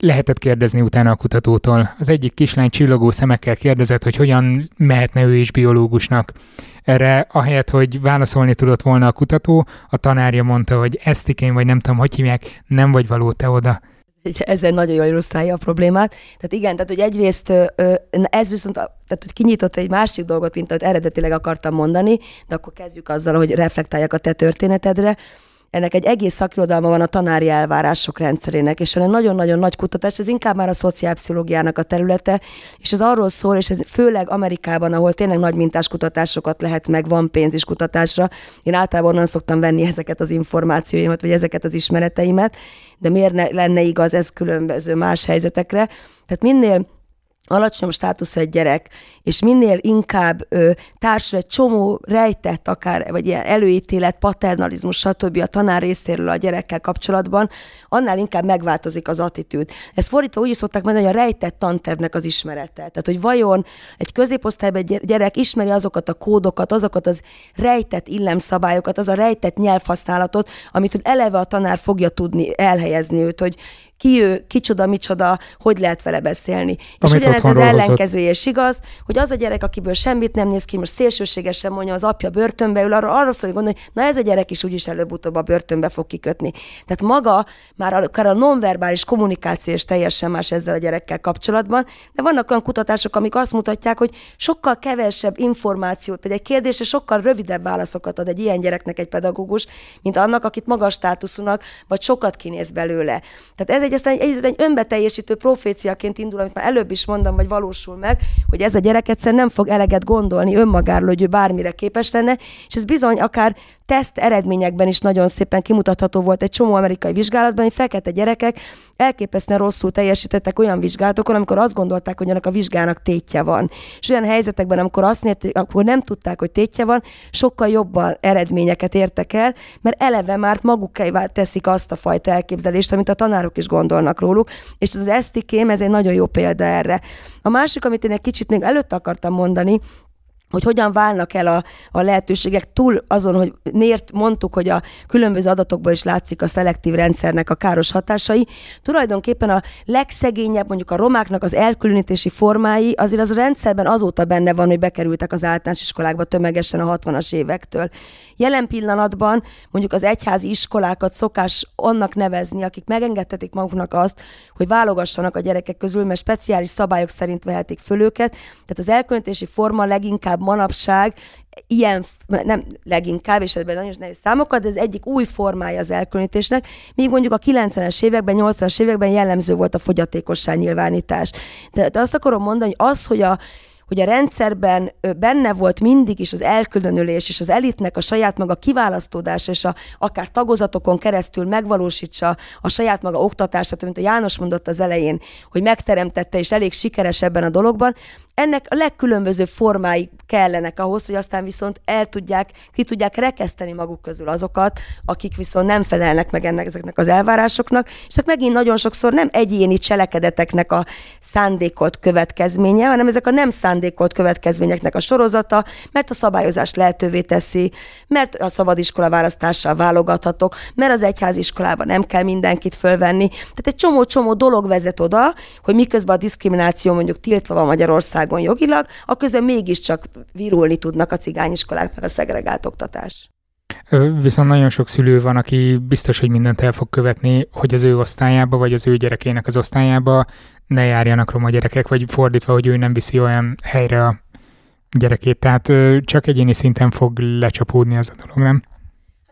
lehetett kérdezni utána a kutatótól. Az egyik kislány csillogó szemekkel kérdezett, hogy hogyan mehetne ő is biológusnak. Erre ahelyett, hogy válaszolni tudott volna a kutató, a tanárja mondta, hogy esztikén, vagy nem tudom, hogy hívják, nem vagy való te oda. Ezzel nagyon jól illusztrálja a problémát. Tehát igen, tehát hogy egyrészt ez viszont, tehát hogy kinyitott egy másik dolgot, mint ahogy eredetileg akartam mondani, de akkor kezdjük azzal, hogy reflektáljak a te történetedre ennek egy egész szakirodalma van a tanári elvárások rendszerének, és ennek nagyon-nagyon nagy kutatás, ez inkább már a szociálpszichológiának a területe, és ez arról szól, és ez főleg Amerikában, ahol tényleg nagy mintás kutatásokat lehet meg, van pénz is kutatásra. Én általában onnan szoktam venni ezeket az információimat, vagy ezeket az ismereteimet, de miért ne, lenne igaz ez különböző más helyzetekre? Tehát minél alacsonyabb státusz egy gyerek, és minél inkább ö, társul egy csomó rejtett, akár, vagy ilyen előítélet, paternalizmus, stb. a tanár részéről a gyerekkel kapcsolatban, annál inkább megváltozik az attitűd. Ez fordítva úgy is szokták mondani, hogy a rejtett tantervnek az ismerete. Tehát, hogy vajon egy középosztályban egy gyerek ismeri azokat a kódokat, azokat az rejtett illemszabályokat, az a rejtett nyelvhasználatot, amit eleve a tanár fogja tudni elhelyezni őt, hogy ki ő, kicsoda, micsoda, hogy lehet vele beszélni. Amit és ugyanez az ellenkezője is igaz, hogy az a gyerek, akiből semmit nem néz ki, most szélsőségesen mondja, az apja börtönbe ül, arra, arra szól, hogy gondolni, na ez a gyerek is úgyis előbb-utóbb a börtönbe fog kikötni. Tehát maga már akár a nonverbális kommunikáció is teljesen más ezzel a gyerekkel kapcsolatban, de vannak olyan kutatások, amik azt mutatják, hogy sokkal kevesebb információt, például egy kérdésre sokkal rövidebb válaszokat ad egy ilyen gyereknek egy pedagógus, mint annak, akit magas státuszúnak, vagy sokat kinéz belőle. Tehát ez egy, aztán egy, egy önbeteljesítő proféciaként indul, amit már előbb is mondtam, vagy valósul meg, hogy ez a gyerek egyszer nem fog eleget gondolni önmagáról, hogy ő bármire képes lenne, és ez bizony akár teszt eredményekben is nagyon szépen kimutatható volt egy csomó amerikai vizsgálatban, hogy fekete gyerekek elképesztően rosszul teljesítettek olyan vizsgálatokon, amikor azt gondolták, hogy annak a vizsgának tétje van. És olyan helyzetekben, amikor azt nyert, akkor nem tudták, hogy tétje van, sokkal jobban eredményeket értek el, mert eleve már magukévá teszik azt a fajta elképzelést, amit a tanárok is gondolnak róluk, és az esztikém, ez egy nagyon jó példa erre. A másik, amit én egy kicsit még előtt akartam mondani, hogy hogyan válnak el a, a lehetőségek túl azon, hogy miért mondtuk, hogy a különböző adatokból is látszik a szelektív rendszernek a káros hatásai. Tulajdonképpen a legszegényebb, mondjuk a romáknak az elkülönítési formái, azért az a rendszerben azóta benne van, hogy bekerültek az általános iskolákba tömegesen a 60-as évektől. Jelen pillanatban mondjuk az egyházi iskolákat szokás annak nevezni, akik megengedhetik maguknak azt, hogy válogassanak a gyerekek közül, mert speciális szabályok szerint vehetik föl őket. Tehát az elkülönítési forma leginkább manapság ilyen, nem leginkább, és ebben nagyon nehéz számokat, de ez egyik új formája az elkülönítésnek, míg mondjuk a 90-es években, 80-as években jellemző volt a fogyatékosság nyilvánítás. De, de azt akarom mondani, hogy az, hogy a hogy a rendszerben benne volt mindig is az elkülönülés, és az elitnek a saját maga kiválasztódása, és a, akár tagozatokon keresztül megvalósítsa a saját maga oktatását, mint a János mondott az elején, hogy megteremtette, és elég sikeres ebben a dologban, ennek a legkülönbözőbb formái kellenek ahhoz, hogy aztán viszont el tudják, ki tudják rekeszteni maguk közül azokat, akik viszont nem felelnek meg ennek ezeknek az elvárásoknak, és ezek megint nagyon sokszor nem egyéni cselekedeteknek a szándékolt következménye, hanem ezek a nem szándékolt következményeknek a sorozata, mert a szabályozás lehetővé teszi, mert a szabadiskola választással válogathatok, mert az egyháziskolában nem kell mindenkit fölvenni. Tehát egy csomó-csomó dolog vezet oda, hogy miközben a diszkrimináció mondjuk tiltva van Magyarország, Magyarországon jogilag, a közben mégiscsak virulni tudnak a cigányiskolák, meg a szegregált oktatás. Viszont nagyon sok szülő van, aki biztos, hogy mindent el fog követni, hogy az ő osztályába, vagy az ő gyerekének az osztályába ne járjanak roma gyerekek, vagy fordítva, hogy ő nem viszi olyan helyre a gyerekét. Tehát csak egyéni szinten fog lecsapódni az a dolog, nem?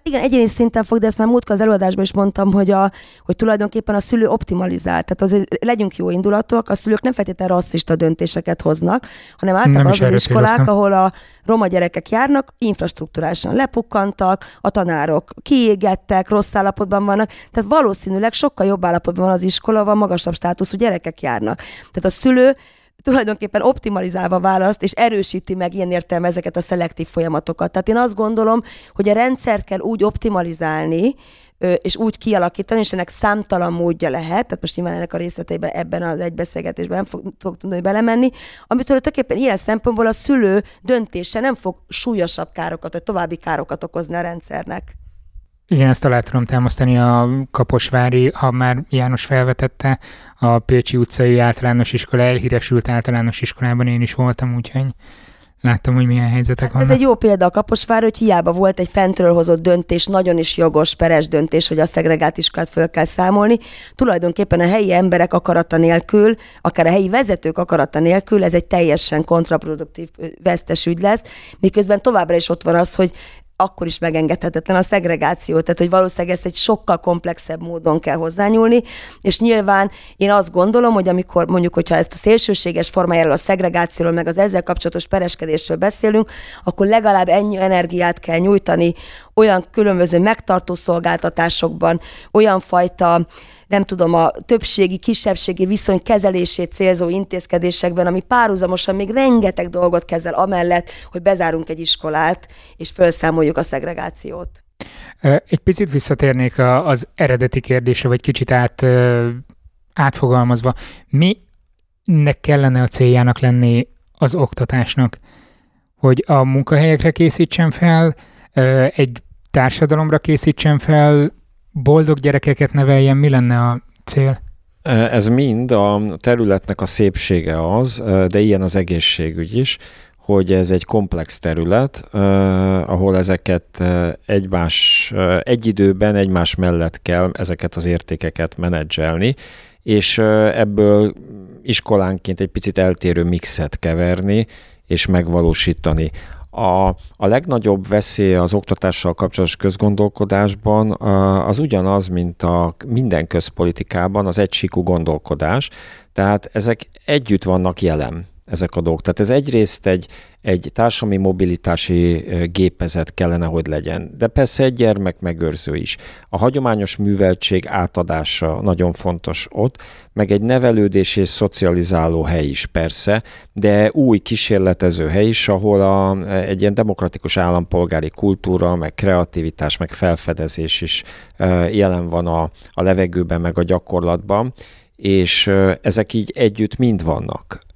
Igen, egyéni szinten fog, de ezt már múltkor az előadásban is mondtam, hogy, a, hogy tulajdonképpen a szülő optimalizál. Tehát azért legyünk jó indulatúak, a szülők nem feltétlenül rasszista döntéseket hoznak, hanem általában az az iskolák, céloztam. ahol a roma gyerekek járnak, infrastruktúrálisan lepukkantak, a tanárok kiégettek, rossz állapotban vannak, tehát valószínűleg sokkal jobb állapotban van az iskola, van magasabb státuszú gyerekek járnak. Tehát a szülő tulajdonképpen optimalizálva választ, és erősíti meg ilyen értelme ezeket a szelektív folyamatokat. Tehát én azt gondolom, hogy a rendszert kell úgy optimalizálni, és úgy kialakítani, és ennek számtalan módja lehet, tehát most nyilván ennek a részleteiben ebben az egybeszélgetésben nem fog, tudni belemenni, amitől tulajdonképpen ilyen szempontból a szülő döntése nem fog súlyosabb károkat, vagy további károkat okozni a rendszernek. Igen, ezt alá tudom támasztani a Kaposvári, ha már János felvetette, a Pécsi utcai általános iskola, elhíresült általános iskolában én is voltam, úgyhogy láttam, hogy milyen helyzetek hát vannak. Ez egy jó példa a Kaposvár, hogy hiába volt egy fentről hozott döntés, nagyon is jogos, peres döntés, hogy a szegregált iskolát föl kell számolni. Tulajdonképpen a helyi emberek akarata nélkül, akár a helyi vezetők akarata nélkül, ez egy teljesen kontraproduktív vesztes ügy lesz, miközben továbbra is ott van az, hogy akkor is megengedhetetlen a szegregáció, tehát hogy valószínűleg ezt egy sokkal komplexebb módon kell hozzányúlni, és nyilván én azt gondolom, hogy amikor mondjuk, hogyha ezt a szélsőséges formájáról, a szegregációról, meg az ezzel kapcsolatos pereskedésről beszélünk, akkor legalább ennyi energiát kell nyújtani olyan különböző megtartó szolgáltatásokban, olyan fajta nem tudom, a többségi, kisebbségi viszony kezelését célzó intézkedésekben, ami párhuzamosan még rengeteg dolgot kezel amellett, hogy bezárunk egy iskolát, és felszámoljuk a szegregációt. Egy picit visszatérnék az eredeti kérdésre, vagy kicsit át, átfogalmazva. Mi nek kellene a céljának lenni az oktatásnak? Hogy a munkahelyekre készítsen fel, egy társadalomra készítsen fel, boldog gyerekeket neveljen, mi lenne a cél? Ez mind a területnek a szépsége az, de ilyen az egészségügy is, hogy ez egy komplex terület, ahol ezeket egymás, egy időben egymás mellett kell ezeket az értékeket menedzselni, és ebből iskolánként egy picit eltérő mixet keverni és megvalósítani. A, a legnagyobb veszély az oktatással kapcsolatos közgondolkodásban az ugyanaz, mint a minden közpolitikában az egysíkú gondolkodás, tehát ezek együtt vannak jelen ezek a dolgok. Tehát ez egyrészt egy, egy társadalmi mobilitási gépezet kellene, hogy legyen, de persze egy gyermek megőrző is. A hagyományos műveltség átadása nagyon fontos ott, meg egy nevelődés és szocializáló hely is persze, de új kísérletező hely is, ahol a, egy ilyen demokratikus állampolgári kultúra, meg kreativitás, meg felfedezés is jelen van a, a levegőben, meg a gyakorlatban, és ezek így együtt mind vannak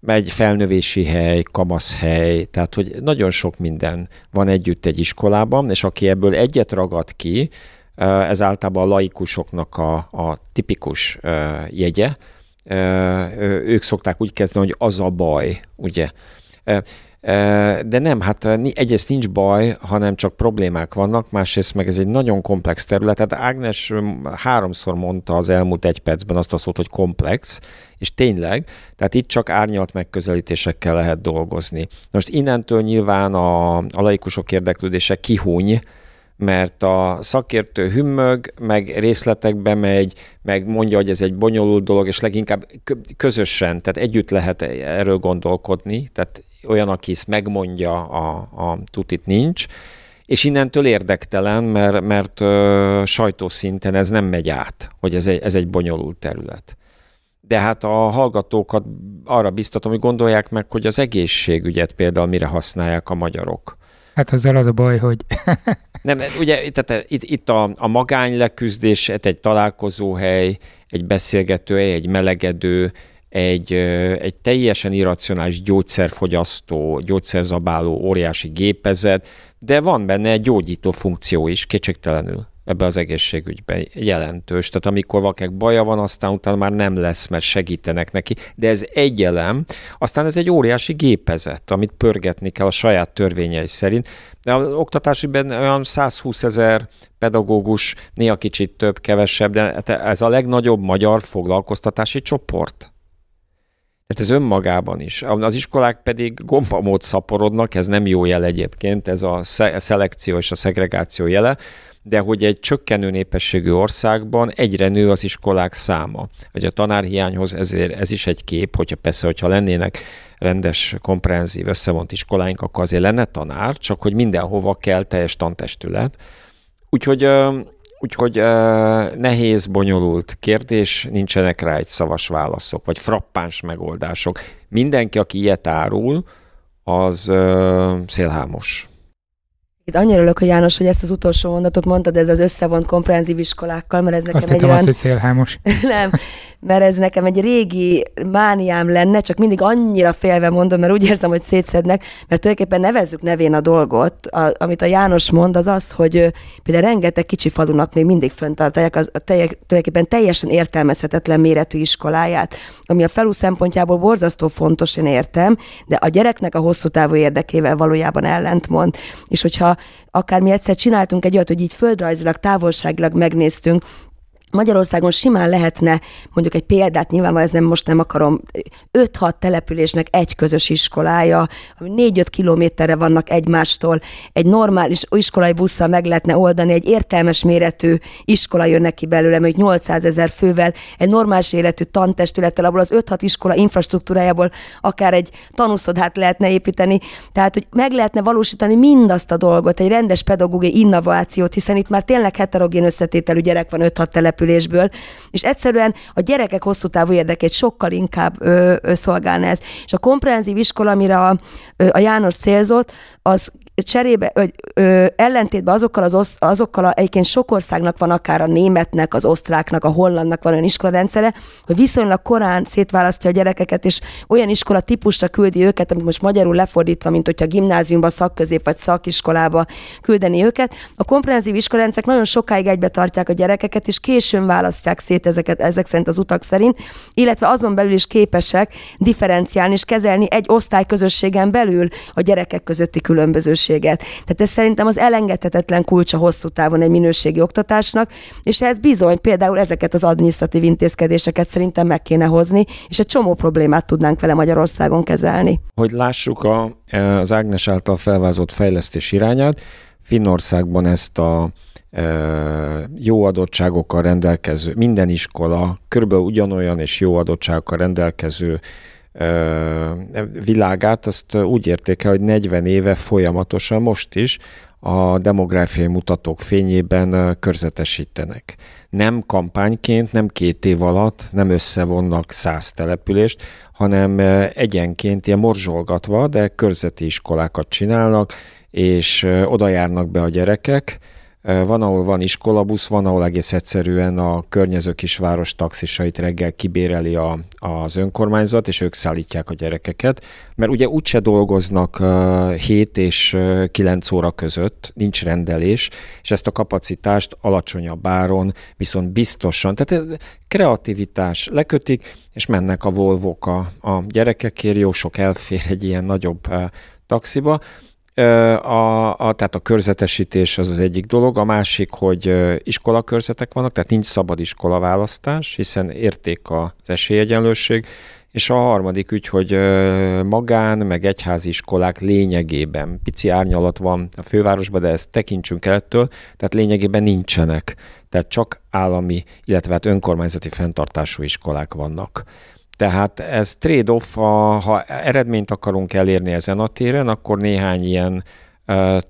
megy felnövési hely, kamaszhely, tehát hogy nagyon sok minden van együtt egy iskolában, és aki ebből egyet ragad ki, ez általában a laikusoknak a, a tipikus jegye, ők szokták úgy kezdeni, hogy az a baj, ugye. De nem, hát egyrészt nincs baj, hanem csak problémák vannak, másrészt meg ez egy nagyon komplex terület. Tehát Ágnes háromszor mondta az elmúlt egy percben azt a szót, hogy komplex, és tényleg, tehát itt csak árnyalt megközelítésekkel lehet dolgozni. Most innentől nyilván a, a laikusok érdeklődése kihúny, mert a szakértő hümmög, meg részletekbe megy, meg mondja, hogy ez egy bonyolult dolog, és leginkább közösen, tehát együtt lehet erről gondolkodni, tehát olyan, aki ezt megmondja, a, a tutit nincs, és innentől érdektelen, mert, mert ö, sajtószinten ez nem megy át, hogy ez egy, ez egy bonyolult terület. De hát a hallgatókat arra biztatom, hogy gondolják meg, hogy az egészségügyet például mire használják a magyarok. Hát azzal az a baj, hogy... nem, ugye tehát itt, itt a, a magány leküzdés, egy találkozóhely, egy beszélgetőhely, egy melegedő, egy, egy teljesen irracionális gyógyszerfogyasztó, gyógyszerzabáló óriási gépezet, de van benne egy gyógyító funkció is, kétségtelenül ebbe az egészségügyben jelentős. Tehát amikor valakinek baja van, aztán utána már nem lesz, mert segítenek neki. De ez egy elem, aztán ez egy óriási gépezet, amit pörgetni kell a saját törvényei szerint. De az oktatásban olyan 120 ezer pedagógus, néha kicsit több, kevesebb, de hát ez a legnagyobb magyar foglalkoztatási csoport. Tehát ez önmagában is. Az iskolák pedig gombamód szaporodnak, ez nem jó jel egyébként, ez a szelekció és a szegregáció jele, de hogy egy csökkenő népességű országban egyre nő az iskolák száma. Vagy a tanárhiányhoz ezért ez is egy kép, hogyha persze, hogyha lennének rendes, komprehenzív, összevont iskoláink, akkor azért lenne tanár, csak hogy mindenhova kell teljes tantestület. Úgyhogy Úgyhogy uh, nehéz, bonyolult kérdés, nincsenek rá egy szavas válaszok, vagy frappáns megoldások. Mindenki, aki ilyet árul, az uh, szélhámos. Itt annyira örülök, hogy János, hogy ezt az utolsó mondatot mondtad, ez az összevont komprehenzív iskolákkal, mert ez nekem Azt egy olyan... azt, hogy szélhámos. nem, mert ez nekem egy régi mániám lenne, csak mindig annyira félve mondom, mert úgy érzem, hogy szétszednek, mert tulajdonképpen nevezzük nevén a dolgot. A, amit a János mond, az az, hogy például rengeteg kicsi falunak még mindig föntartják az a telje, tulajdonképpen teljesen értelmezhetetlen méretű iskoláját, ami a falu szempontjából borzasztó fontos, én értem, de a gyereknek a hosszú távú érdekével valójában ellentmond. És hogyha akár mi egyszer csináltunk egy olyat, hogy így földrajzilag, távolságilag megnéztünk, Magyarországon simán lehetne, mondjuk egy példát, nyilván ez nem most nem akarom, 5-6 településnek egy közös iskolája, ami 4-5 kilométerre vannak egymástól, egy normális iskolai busszal meg lehetne oldani, egy értelmes méretű iskola jön neki belőle, mondjuk 800 ezer fővel, egy normális életű tantestülettel, abból az 5-6 iskola infrastruktúrájából akár egy tanúszodát lehetne építeni, tehát hogy meg lehetne valósítani mindazt a dolgot, egy rendes pedagógiai innovációt, hiszen itt már tényleg heterogén összetételű gyerek van 5-6 településben, településből, és egyszerűen a gyerekek hosszú távú érdekét sokkal inkább ö, ö, szolgálna ez. És a komprehenzív iskola, amire a, ö, a János célzott, az cserébe, vagy ö, ellentétben azokkal, az osz, azokkal a, egyébként sok országnak van akár a németnek, az osztráknak, a hollandnak van olyan iskolarendszere, hogy viszonylag korán szétválasztja a gyerekeket, és olyan iskola típusra küldi őket, amit most magyarul lefordítva, mint hogyha gimnáziumba, szakközép vagy szakiskolába küldeni őket. A komprehenzív iskolarendszerek nagyon sokáig egybe tartják a gyerekeket, és későn választják szét ezeket, ezek szerint az utak szerint, illetve azon belül is képesek differenciálni és kezelni egy osztályközösségen belül a gyerekek közötti különbözőséget minőséget. Tehát ez szerintem az elengedhetetlen kulcsa hosszú távon egy minőségi oktatásnak, és ez bizony például ezeket az adminisztratív intézkedéseket szerintem meg kéne hozni, és egy csomó problémát tudnánk vele Magyarországon kezelni. Hogy lássuk a, az Ágnes által felvázott fejlesztés irányát, Finnországban ezt a jó adottságokkal rendelkező, minden iskola körülbelül ugyanolyan és jó adottságokkal rendelkező világát, azt úgy értékel, hogy 40 éve folyamatosan most is a demográfiai mutatók fényében körzetesítenek. Nem kampányként, nem két év alatt, nem összevonnak száz települést, hanem egyenként ilyen morzsolgatva, de körzeti iskolákat csinálnak, és oda járnak be a gyerekek, van, ahol van iskolabusz, van, ahol egész egyszerűen a környező kisváros taxisait reggel kibéreli a, az önkormányzat, és ők szállítják a gyerekeket, mert ugye úgyse dolgoznak 7 és 9 óra között, nincs rendelés, és ezt a kapacitást alacsonyabb áron, viszont biztosan, tehát kreativitás lekötik, és mennek a volvok a, a gyerekekért, jó sok elfér egy ilyen nagyobb taxiba, a, a, tehát a körzetesítés az az egyik dolog, a másik, hogy iskolakörzetek vannak, tehát nincs szabad iskolaválasztás, hiszen érték az esélyegyenlőség, és a harmadik ügy, hogy magán, meg egyházi iskolák lényegében, pici árnyalat van a fővárosban, de ezt tekintsünk el ettől, tehát lényegében nincsenek. Tehát csak állami, illetve hát önkormányzati fenntartású iskolák vannak. Tehát ez trade-off, ha, ha eredményt akarunk elérni ezen a téren, akkor néhány ilyen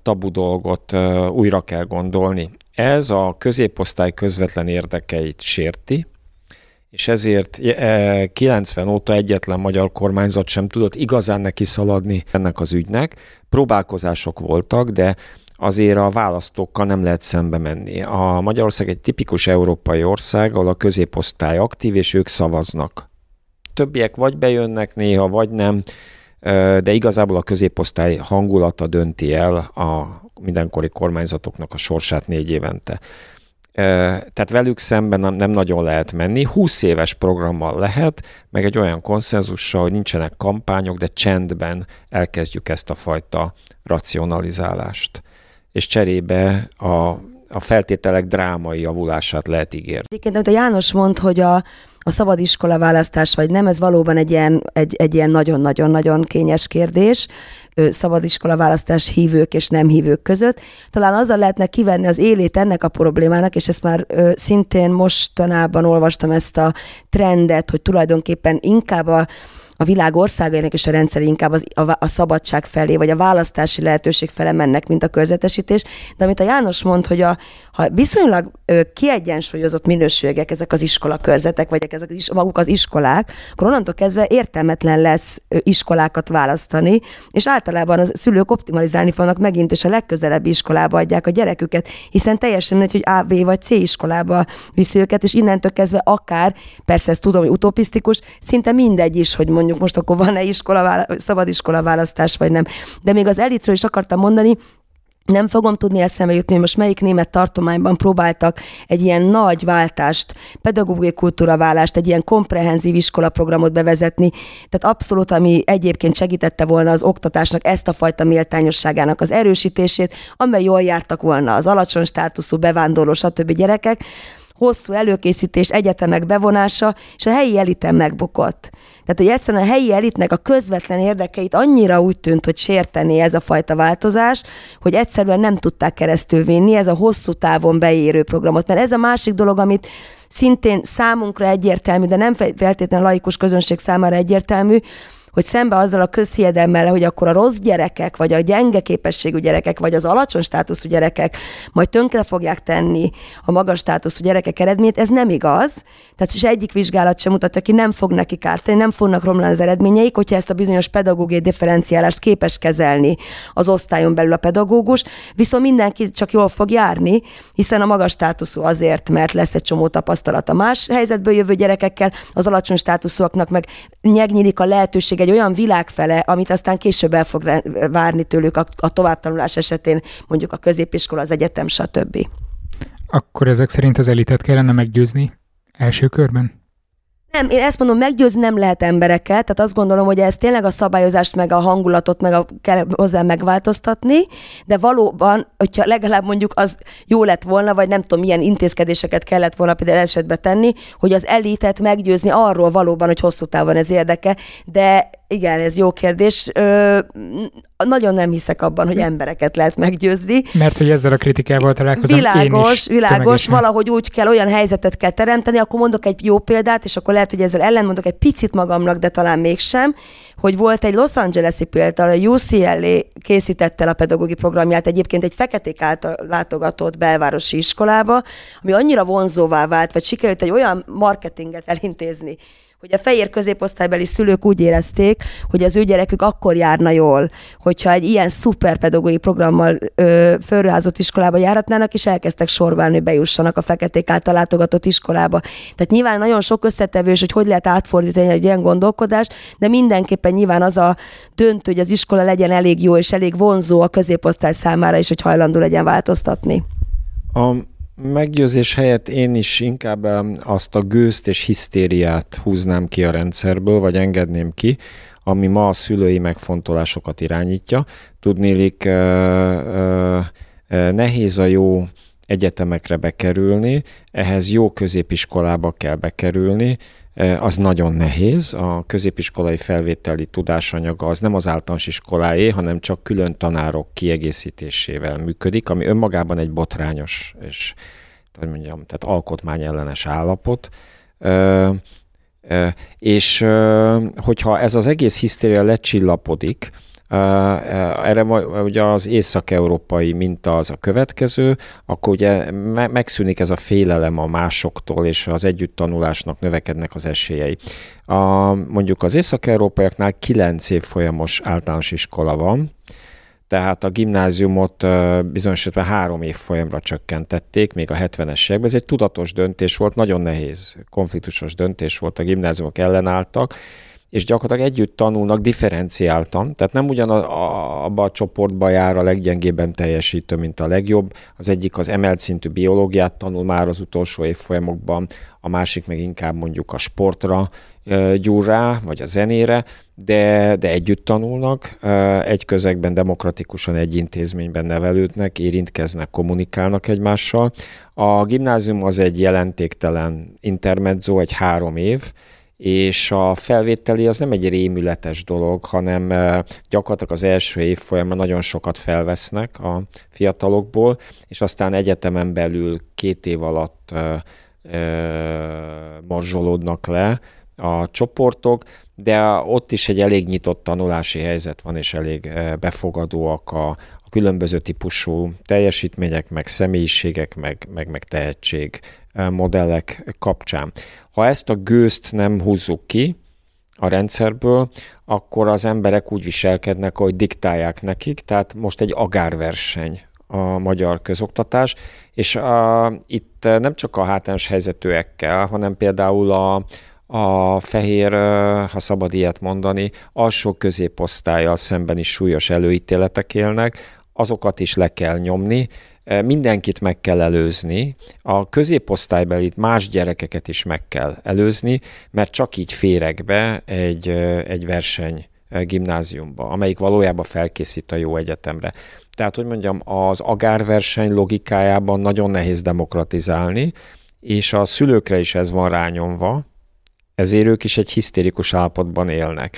tabu dolgot újra kell gondolni. Ez a középosztály közvetlen érdekeit sérti, és ezért 90 óta egyetlen magyar kormányzat sem tudott igazán neki szaladni ennek az ügynek. Próbálkozások voltak, de azért a választókkal nem lehet szembe menni. A Magyarország egy tipikus európai ország, ahol a középosztály aktív, és ők szavaznak többiek vagy bejönnek néha, vagy nem, de igazából a középosztály hangulata dönti el a mindenkori kormányzatoknak a sorsát négy évente. Tehát velük szemben nem, nem nagyon lehet menni. 20 éves programmal lehet, meg egy olyan konszenzussal, hogy nincsenek kampányok, de csendben elkezdjük ezt a fajta racionalizálást. És cserébe a, a feltételek drámai javulását lehet ígérni. Egyébként, amit a János mond, hogy a, a szabad iskola választás vagy nem, ez valóban egy ilyen, egy, egy ilyen nagyon-nagyon-nagyon kényes kérdés szabad iskola választás hívők és nem hívők között. Talán azzal lehetne kivenni az élét ennek a problémának, és ezt már szintén mostanában olvastam ezt a trendet, hogy tulajdonképpen inkább a a világ országainak és a rendszer inkább az, a, a szabadság felé, vagy a választási lehetőség fele mennek, mint a körzetesítés. De amit a János mond, hogy a, ha viszonylag ö, kiegyensúlyozott minőségek ezek az iskola körzetek, vagy ezek az is, maguk az iskolák, akkor onnantól kezdve értelmetlen lesz iskolákat választani, és általában a szülők optimalizálni fognak megint, és a legközelebbi iskolába adják a gyereküket, hiszen teljesen mindegy, hogy A, B vagy C iskolába viszi őket, és innentől kezdve akár, persze ezt tudom, hogy utopisztikus, szinte mindegy is, hogy mondjuk most akkor van-e iskola, szabad iskola választás, vagy nem. De még az elitről is akartam mondani, nem fogom tudni eszembe jutni, hogy most melyik német tartományban próbáltak egy ilyen nagy váltást, pedagógiai kultúraválást, egy ilyen komprehenzív iskolaprogramot bevezetni. Tehát abszolút, ami egyébként segítette volna az oktatásnak ezt a fajta méltányosságának az erősítését, amely jól jártak volna az alacsony státuszú bevándorló, stb. gyerekek, hosszú előkészítés, egyetemek bevonása, és a helyi eliten megbukott. Tehát, hogy egyszerűen a helyi elitnek a közvetlen érdekeit annyira úgy tűnt, hogy sérteni ez a fajta változás, hogy egyszerűen nem tudták keresztül vinni ez a hosszú távon beérő programot. Mert ez a másik dolog, amit szintén számunkra egyértelmű, de nem feltétlenül laikus közönség számára egyértelmű, hogy szembe azzal a közhiedelmmel, hogy akkor a rossz gyerekek, vagy a gyenge képességű gyerekek, vagy az alacsony státuszú gyerekek majd tönkre fogják tenni a magas státuszú gyerekek eredményét, ez nem igaz. Tehát is egyik vizsgálat sem mutatja ki, nem fog neki kártani, nem fognak romlani az eredményeik, hogyha ezt a bizonyos pedagógiai differenciálást képes kezelni az osztályon belül a pedagógus, viszont mindenki csak jól fog járni, hiszen a magas státuszú azért, mert lesz egy csomó tapasztalat a más helyzetből jövő gyerekekkel, az alacsony státuszúaknak meg nyegnyílik a lehetőség egy olyan világ fele, amit aztán később el fog várni tőlük a, a továbbtanulás esetén, mondjuk a középiskola, az egyetem, stb. Akkor ezek szerint az elitet kellene meggyőzni első körben? Nem, én ezt mondom, meggyőzni nem lehet embereket, tehát azt gondolom, hogy ez tényleg a szabályozást, meg a hangulatot, meg a, kell hozzá megváltoztatni, de valóban, hogyha legalább mondjuk az jó lett volna, vagy nem tudom, milyen intézkedéseket kellett volna például esetbe tenni, hogy az elitet meggyőzni arról valóban, hogy hosszú távon ez érdeke, de igen, ez jó kérdés. Ö, nagyon nem hiszek abban, hogy embereket lehet meggyőzni. Mert hogy ezzel a kritikával találkozom Világos, én is világos, valahogy úgy kell, olyan helyzetet kell teremteni, akkor mondok egy jó példát, és akkor lehet, hogy ezzel ellenmondok egy picit magamnak, de talán mégsem, hogy volt egy Los Angeles-i példa, a UCLA készítette el a pedagógiai programját egyébként egy feketék által látogatott belvárosi iskolába, ami annyira vonzóvá vált, vagy sikerült egy olyan marketinget elintézni, hogy a fehér középosztálybeli szülők úgy érezték, hogy az ő gyerekük akkor járna jól, hogyha egy ilyen szuper pedagógiai programmal ö, fölruházott iskolába járatnának, és elkezdtek sorválni, hogy bejussanak a feketék által látogatott iskolába. Tehát nyilván nagyon sok összetevős, hogy hogy lehet átfordítani egy ilyen gondolkodást, de mindenképpen nyilván az a döntő, hogy az iskola legyen elég jó és elég vonzó a középosztály számára is, hogy hajlandó legyen változtatni. A meggyőzés helyett én is inkább azt a gőzt és hisztériát húznám ki a rendszerből, vagy engedném ki, ami ma a szülői megfontolásokat irányítja. Tudnélik, nehéz a jó egyetemekre bekerülni, ehhez jó középiskolába kell bekerülni, az nagyon nehéz. A középiskolai felvételi tudásanyaga az nem az általános iskoláé, hanem csak külön tanárok kiegészítésével működik, ami önmagában egy botrányos és hogy mondjam, tehát alkotmányellenes állapot. És hogyha ez az egész hisztéria lecsillapodik, erre ugye az észak-európai minta az a következő, akkor ugye megszűnik ez a félelem a másoktól, és az együttanulásnak növekednek az esélyei. A, mondjuk az észak-európaiaknál 9 év folyamos általános iskola van, tehát a gimnáziumot bizonyos esetben három év folyamra csökkentették, még a 70-es években. Ez egy tudatos döntés volt, nagyon nehéz, konfliktusos döntés volt, a gimnáziumok ellenálltak, és gyakorlatilag együtt tanulnak differenciáltan, tehát nem ugyan a, a, abba a csoportba jár a leggyengébben teljesítő, mint a legjobb. Az egyik az emelt szintű biológiát tanul már az utolsó évfolyamokban, a másik meg inkább mondjuk a sportra gyúr rá, vagy a zenére, de, de együtt tanulnak, egy közegben demokratikusan egy intézményben nevelődnek, érintkeznek, kommunikálnak egymással. A gimnázium az egy jelentéktelen intermezzo, egy három év, és a felvételi az nem egy rémületes dolog, hanem gyakorlatilag az első év folyamán nagyon sokat felvesznek a fiatalokból, és aztán egyetemen belül két év alatt morzsolódnak le a csoportok, de ott is egy elég nyitott tanulási helyzet van, és elég befogadóak a különböző típusú teljesítmények, meg személyiségek, meg, meg, meg tehetség modellek kapcsán. Ha ezt a gőzt nem húzzuk ki a rendszerből, akkor az emberek úgy viselkednek, hogy diktálják nekik, tehát most egy agárverseny a magyar közoktatás, és a, itt nem csak a hátrányos helyzetűekkel, hanem például a, a fehér, ha szabad ilyet mondani, alsó középosztályjal szemben is súlyos előítéletek élnek, azokat is le kell nyomni, mindenkit meg kell előzni, a középosztálybeli más gyerekeket is meg kell előzni, mert csak így férek be egy, egy verseny gimnáziumba, amelyik valójában felkészít a jó egyetemre. Tehát, hogy mondjam, az agárverseny logikájában nagyon nehéz demokratizálni, és a szülőkre is ez van rányomva, ezért ők is egy hisztérikus állapotban élnek.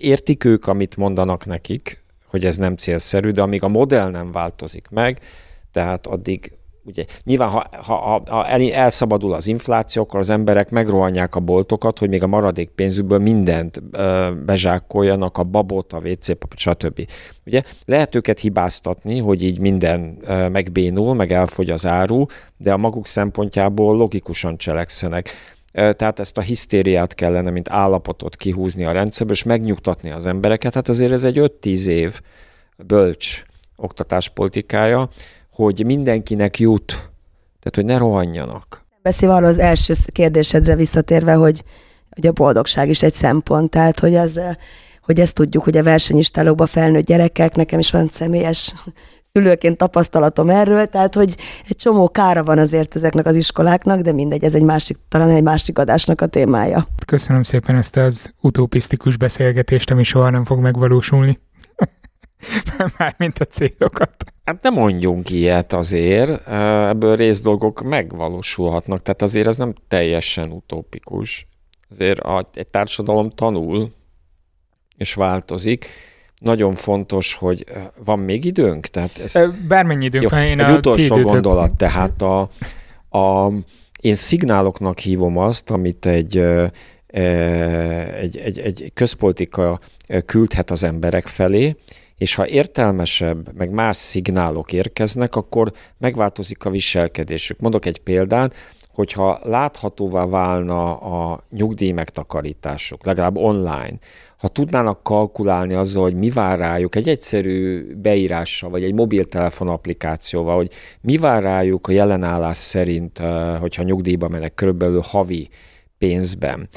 Értik ők, amit mondanak nekik, hogy ez nem célszerű, de amíg a modell nem változik meg, tehát addig ugye nyilván, ha, ha, ha elszabadul az infláció, akkor az emberek megrohanják a boltokat, hogy még a maradék pénzükből mindent ö, bezsákoljanak, a babot, a WC stb. Ugye lehet őket hibáztatni, hogy így minden ö, megbénul, meg elfogy az áru, de a maguk szempontjából logikusan cselekszenek. Tehát ezt a hisztériát kellene, mint állapotot kihúzni a rendszerből, és megnyugtatni az embereket. Hát azért ez egy 5-10 év bölcs oktatáspolitikája, hogy mindenkinek jut, tehát hogy ne rohanjanak. Beszél arról az első kérdésedre visszatérve, hogy, hogy a boldogság is egy szempont, tehát hogy, az, hogy ezt tudjuk, hogy a versenyistálókban felnőtt gyerekek, nekem is van személyes szülőként tapasztalatom erről, tehát hogy egy csomó kára van azért ezeknek az iskoláknak, de mindegy, ez egy másik, talán egy másik adásnak a témája. Köszönöm szépen ezt az utopisztikus beszélgetést, ami soha nem fog megvalósulni. Mármint a célokat. Hát nem mondjunk ilyet azért, ebből részdolgok megvalósulhatnak, tehát azért ez nem teljesen utópikus. Azért egy társadalom tanul, és változik. Nagyon fontos, hogy van még időnk? Tehát ez... Bármennyi időnk van, én egy a utolsó gondolat, tehát a, a én szignáloknak hívom azt, amit egy, egy, egy, egy közpolitika küldhet az emberek felé, és ha értelmesebb, meg más szignálok érkeznek, akkor megváltozik a viselkedésük. Mondok egy példát, hogyha láthatóvá válna a nyugdíj megtakarítások, legalább online, ha tudnának kalkulálni azzal, hogy mi vár rájuk egy egyszerű beírással, vagy egy mobiltelefon applikációval, hogy mi vár rájuk a jelenállás szerint, hogyha nyugdíjba mennek körülbelül havi pénzben,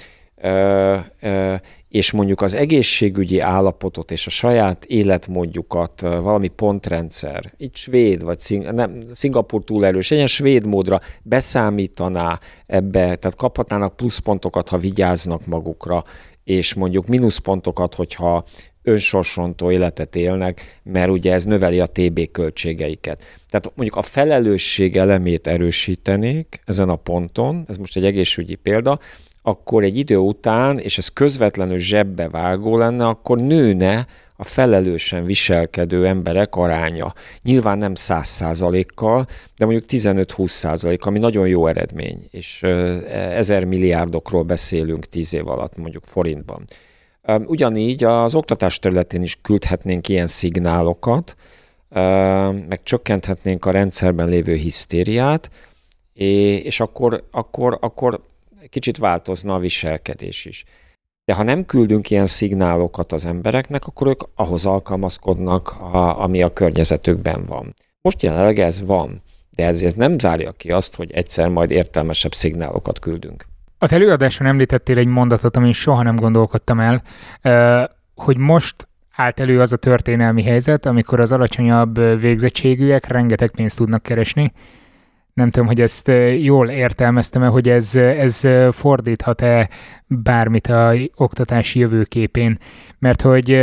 és mondjuk az egészségügyi állapotot és a saját életmódjukat valami pontrendszer, itt svéd vagy szing, nem, Szingapur túl erős, egy ilyen svéd módra beszámítaná ebbe, tehát kaphatnának pluszpontokat, ha vigyáznak magukra, és mondjuk mínuszpontokat, hogyha önsorsontó életet élnek, mert ugye ez növeli a TB költségeiket. Tehát mondjuk a felelősség elemét erősítenék ezen a ponton, ez most egy egészségügyi példa, akkor egy idő után, és ez közvetlenül zsebbe vágó lenne, akkor nőne a felelősen viselkedő emberek aránya. Nyilván nem száz százalékkal, de mondjuk 15-20 százalék, ami nagyon jó eredmény, és ezer milliárdokról beszélünk tíz év alatt, mondjuk forintban. Ugyanígy az oktatás területén is küldhetnénk ilyen szignálokat, meg csökkenthetnénk a rendszerben lévő hisztériát, és akkor, akkor, akkor kicsit változna a viselkedés is. De ha nem küldünk ilyen szignálokat az embereknek, akkor ők ahhoz alkalmazkodnak, a, ami a környezetükben van. Most jelenleg ez van, de ez, ez nem zárja ki azt, hogy egyszer majd értelmesebb szignálokat küldünk. Az előadáson említettél egy mondatot, amin soha nem gondolkodtam el, hogy most állt elő az a történelmi helyzet, amikor az alacsonyabb végzettségűek rengeteg pénzt tudnak keresni, nem tudom, hogy ezt jól értelmeztem-e, hogy ez, ez fordíthat-e bármit a oktatási jövőképén, mert hogy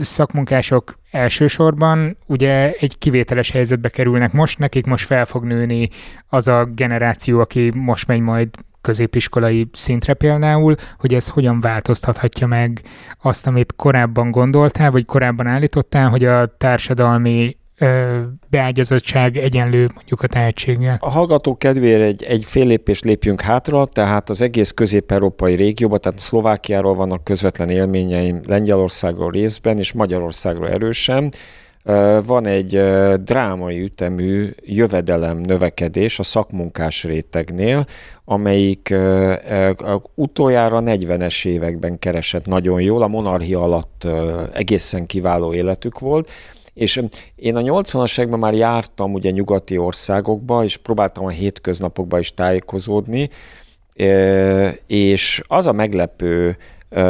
szakmunkások elsősorban ugye egy kivételes helyzetbe kerülnek most, nekik most fel fog nőni az a generáció, aki most megy majd középiskolai szintre például, hogy ez hogyan változtathatja meg azt, amit korábban gondoltál, vagy korábban állítottál, hogy a társadalmi beágyazottság egyenlő mondjuk a tehetséggel. A hallgatók kedvére egy, egy fél lépés lépjünk hátra, tehát az egész közép-európai régióban, tehát Szlovákiáról vannak közvetlen élményeim, Lengyelországról részben, és Magyarországról erősen. Van egy drámai ütemű jövedelem növekedés a szakmunkás rétegnél, amelyik utoljára 40-es években keresett nagyon jól, a monarchia alatt egészen kiváló életük volt, és én a 80-as években már jártam ugye nyugati országokba, és próbáltam a hétköznapokba is tájékozódni, és az a meglepő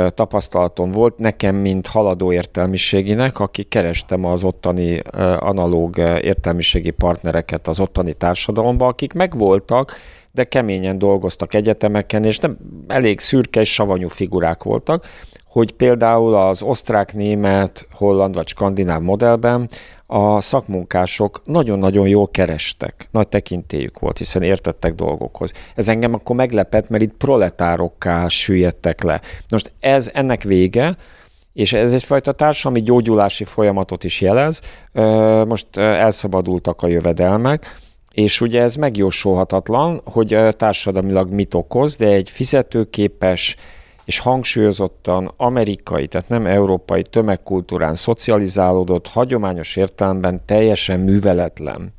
tapasztalatom volt nekem, mint haladó értelmiséginek, aki kerestem az ottani analóg értelmiségi partnereket az ottani társadalomban, akik megvoltak, de keményen dolgoztak egyetemeken, és nem elég szürke és savanyú figurák voltak, hogy például az osztrák, német, holland vagy skandináv modellben a szakmunkások nagyon-nagyon jól kerestek, nagy tekintélyük volt, hiszen értettek dolgokhoz. Ez engem akkor meglepett, mert itt proletárokká süllyedtek le. Most ez ennek vége, és ez egyfajta társadalmi gyógyulási folyamatot is jelez. Most elszabadultak a jövedelmek, és ugye ez megjósolhatatlan, hogy társadalmilag mit okoz, de egy fizetőképes, és hangsúlyozottan amerikai, tehát nem európai tömegkultúrán szocializálódott, hagyományos értelemben teljesen műveletlen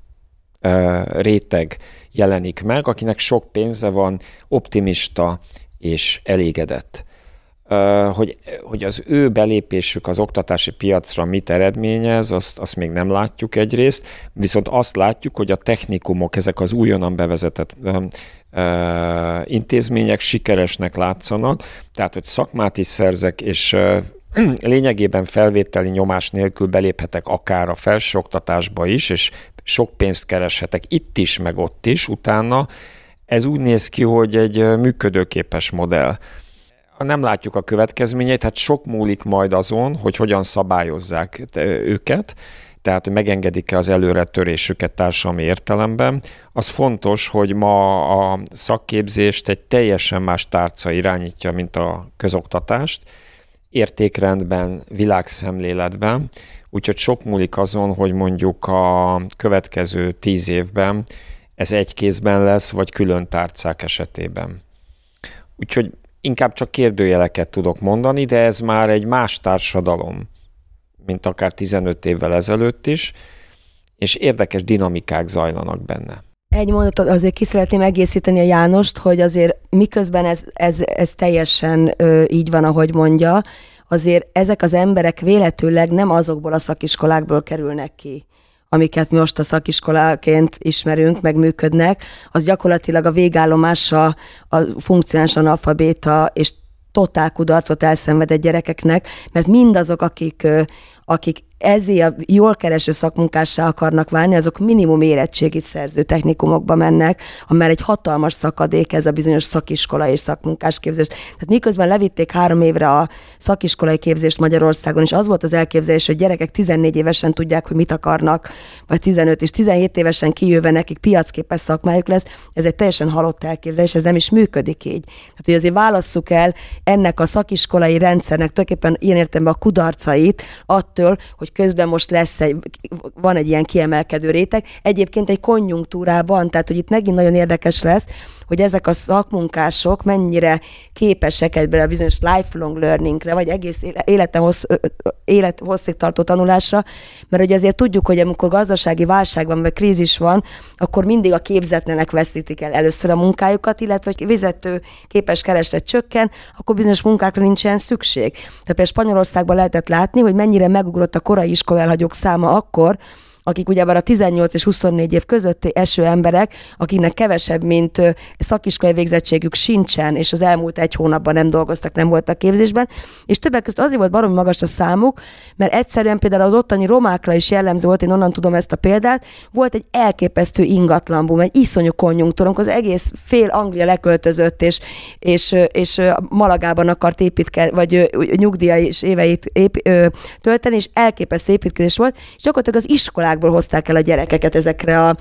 réteg jelenik meg, akinek sok pénze van, optimista és elégedett. Hogy, hogy az ő belépésük az oktatási piacra mit eredményez, azt, azt még nem látjuk egyrészt, viszont azt látjuk, hogy a technikumok, ezek az újonnan bevezetett intézmények sikeresnek látszanak, tehát hogy szakmát is szerzek, és lényegében felvételi nyomás nélkül beléphetek akár a felsőoktatásba is, és sok pénzt kereshetek itt is, meg ott is utána. Ez úgy néz ki, hogy egy működőképes modell. Nem látjuk a következményeit, tehát sok múlik majd azon, hogy hogyan szabályozzák őket, tehát hogy megengedik-e az előre törésüket társadalmi értelemben, az fontos, hogy ma a szakképzést egy teljesen más tárca irányítja, mint a közoktatást, értékrendben, világszemléletben, úgyhogy sok múlik azon, hogy mondjuk a következő tíz évben ez egy kézben lesz, vagy külön tárcák esetében. Úgyhogy inkább csak kérdőjeleket tudok mondani, de ez már egy más társadalom, mint akár 15 évvel ezelőtt is, és érdekes dinamikák zajlanak benne. Egy mondatot azért ki szeretném egészíteni a Jánost, hogy azért miközben ez, ez, ez teljesen ö, így van, ahogy mondja, azért ezek az emberek véletőleg nem azokból a szakiskolákból kerülnek ki, amiket mi most a szakiskoláként ismerünk, meg működnek, az gyakorlatilag a végállomása a funkcionális analfabéta és totál kudarcot elszenvedett gyerekeknek, mert mindazok, akik, akik ezért a jól kereső szakmunkássá akarnak válni, azok minimum érettségit szerző technikumokba mennek, amely egy hatalmas szakadék ez a bizonyos szakiskola és szakmunkás képzés. Tehát miközben levitték három évre a szakiskolai képzést Magyarországon, és az volt az elképzelés, hogy gyerekek 14 évesen tudják, hogy mit akarnak, vagy 15 és 17 évesen kijöve nekik piacképes szakmájuk lesz, ez egy teljesen halott elképzelés, ez nem is működik így. Tehát, hogy azért válasszuk el ennek a szakiskolai rendszernek tulajdonképpen ilyen értelemben a kudarcait attól, hogy közben most lesz egy, van egy ilyen kiemelkedő réteg. Egyébként egy konjunktúrában, tehát hogy itt megint nagyon érdekes lesz, hogy ezek a szakmunkások mennyire képesek ebben a bizonyos lifelong learningre, vagy egész életen hossz, élet hosszig tartó tanulásra, mert hogy azért tudjuk, hogy amikor gazdasági válság van, vagy krízis van, akkor mindig a képzetlenek veszítik el először a munkájukat, illetve hogy vezető képes kereslet csökken, akkor bizonyos munkákra nincsen szükség. Tehát például Spanyolországban lehetett látni, hogy mennyire megugrott a korai iskola száma akkor, akik ugyebár a 18 és 24 év közötti eső emberek, akiknek kevesebb, mint szakiskolai végzettségük sincsen, és az elmúlt egy hónapban nem dolgoztak, nem voltak képzésben, és többek között azért volt baromi magas a számuk, mert egyszerűen például az ottani romákra is jellemző volt, én onnan tudom ezt a példát, volt egy elképesztő ingatlanbum, egy iszonyú konjunktúrunk, az egész fél Anglia leköltözött, és, és, és Malagában akart építkezni, vagy nyugdíja és éveit ép, ö, tölteni, és elképesztő építkezés volt, és gyakorlatilag az iskolák iskolákból hozták el a gyerekeket ezekre a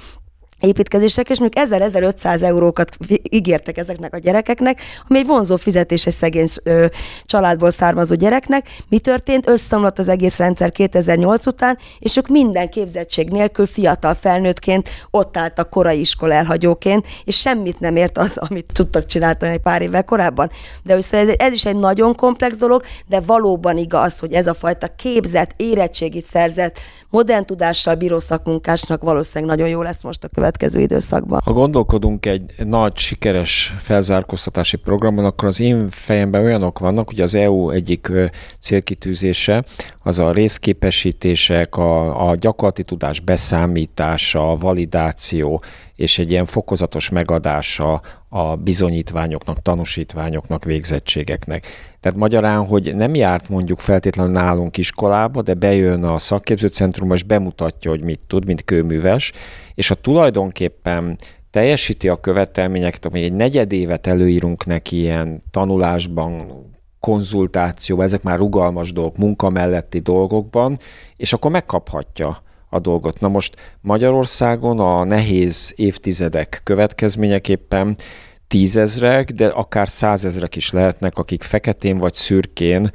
építkezések, és mondjuk 1000-1500 eurókat ígértek ezeknek a gyerekeknek, ami egy vonzó fizetés egy szegény ö, családból származó gyereknek. Mi történt? Összeomlott az egész rendszer 2008 után, és ők minden képzettség nélkül fiatal felnőttként ott álltak korai iskola elhagyóként, és semmit nem ért az, amit tudtak csinálni egy pár évvel korábban. De ez, ez is egy nagyon komplex dolog, de valóban igaz, hogy ez a fajta képzett, érettségit szerzett, modern tudással bíró szakmunkásnak valószínűleg nagyon jó lesz most a következő időszakban. Ha gondolkodunk egy nagy, sikeres felzárkóztatási programon, akkor az én fejemben olyanok vannak, hogy az EU egyik célkitűzése az a részképesítések, a, a gyakorlati tudás beszámítása, a validáció, és egy ilyen fokozatos megadása a bizonyítványoknak, tanúsítványoknak, végzettségeknek. Tehát magyarán, hogy nem járt mondjuk feltétlenül nálunk iskolába, de bejön a szakképzőcentrumba, és bemutatja, hogy mit tud, mint kőműves, és ha tulajdonképpen teljesíti a követelményeket, még egy negyed évet előírunk neki ilyen tanulásban, konzultáció, ezek már rugalmas dolgok, munka melletti dolgokban, és akkor megkaphatja a dolgot. Na most Magyarországon a nehéz évtizedek következményeképpen tízezrek, de akár százezrek is lehetnek, akik feketén vagy szürkén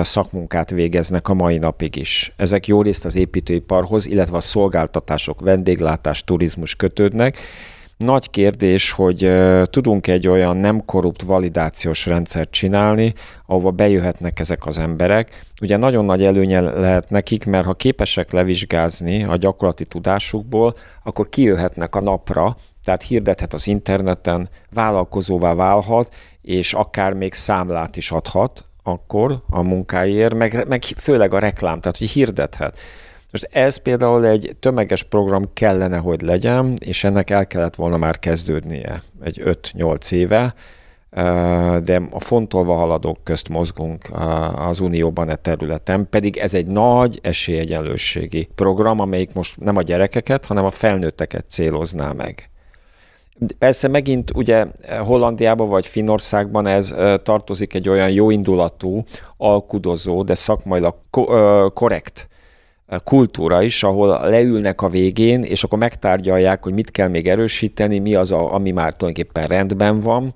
szakmunkát végeznek a mai napig is. Ezek jó részt az építőiparhoz, illetve a szolgáltatások, vendéglátás, turizmus kötődnek. Nagy kérdés, hogy tudunk egy olyan nem korrupt validációs rendszert csinálni, ahova bejöhetnek ezek az emberek. Ugye nagyon nagy előnye lehet nekik, mert ha képesek levizsgázni a gyakorlati tudásukból, akkor kijöhetnek a napra, tehát hirdethet az interneten, vállalkozóvá válhat, és akár még számlát is adhat akkor a munkáért, meg, meg főleg a reklám, tehát hogy hirdethet. Most ez például egy tömeges program kellene, hogy legyen, és ennek el kellett volna már kezdődnie egy 5-8 éve, de a fontolva haladók közt mozgunk az Unióban e területen, pedig ez egy nagy esélyegyenlőségi program, amelyik most nem a gyerekeket, hanem a felnőtteket célozná meg. Persze megint ugye Hollandiában vagy Finnországban ez tartozik egy olyan jóindulatú, alkudozó, de szakmailag korrekt kultúra is, ahol leülnek a végén, és akkor megtárgyalják, hogy mit kell még erősíteni, mi az, a, ami már tulajdonképpen rendben van,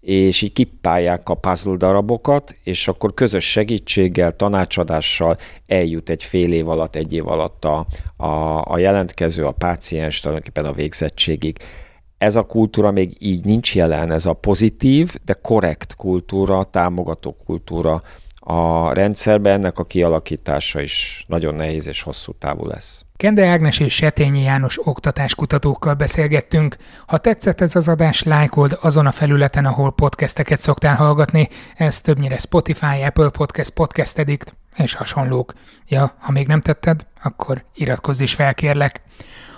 és így kippálják a puzzle darabokat, és akkor közös segítséggel, tanácsadással eljut egy fél év alatt, egy év alatt a, a, a jelentkező, a páciens tulajdonképpen a végzettségig. Ez a kultúra még így nincs jelen, ez a pozitív, de korrekt kultúra, támogató kultúra a rendszerben, ennek a kialakítása is nagyon nehéz és hosszú távú lesz. Kende Ágnes és Setényi János oktatáskutatókkal beszélgettünk. Ha tetszett ez az adás, lájkold azon a felületen, ahol podcasteket szoktál hallgatni. Ez többnyire Spotify, Apple Podcast, Podcast Edict és hasonlók. Ja, ha még nem tetted, akkor iratkozz is fel, kérlek.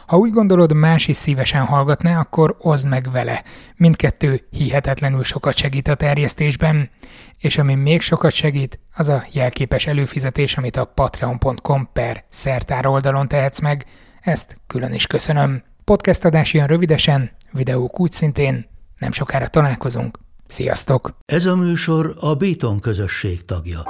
Ha úgy gondolod, más is szívesen hallgatná, akkor oszd meg vele. Mindkettő hihetetlenül sokat segít a terjesztésben. És ami még sokat segít, az a jelképes előfizetés, amit a patreon.com per szertár oldalon tehetsz meg. Ezt külön is köszönöm. Podcast adás ilyen rövidesen, videók úgy szintén. Nem sokára találkozunk. Sziasztok! Ez a műsor a Béton közösség tagja.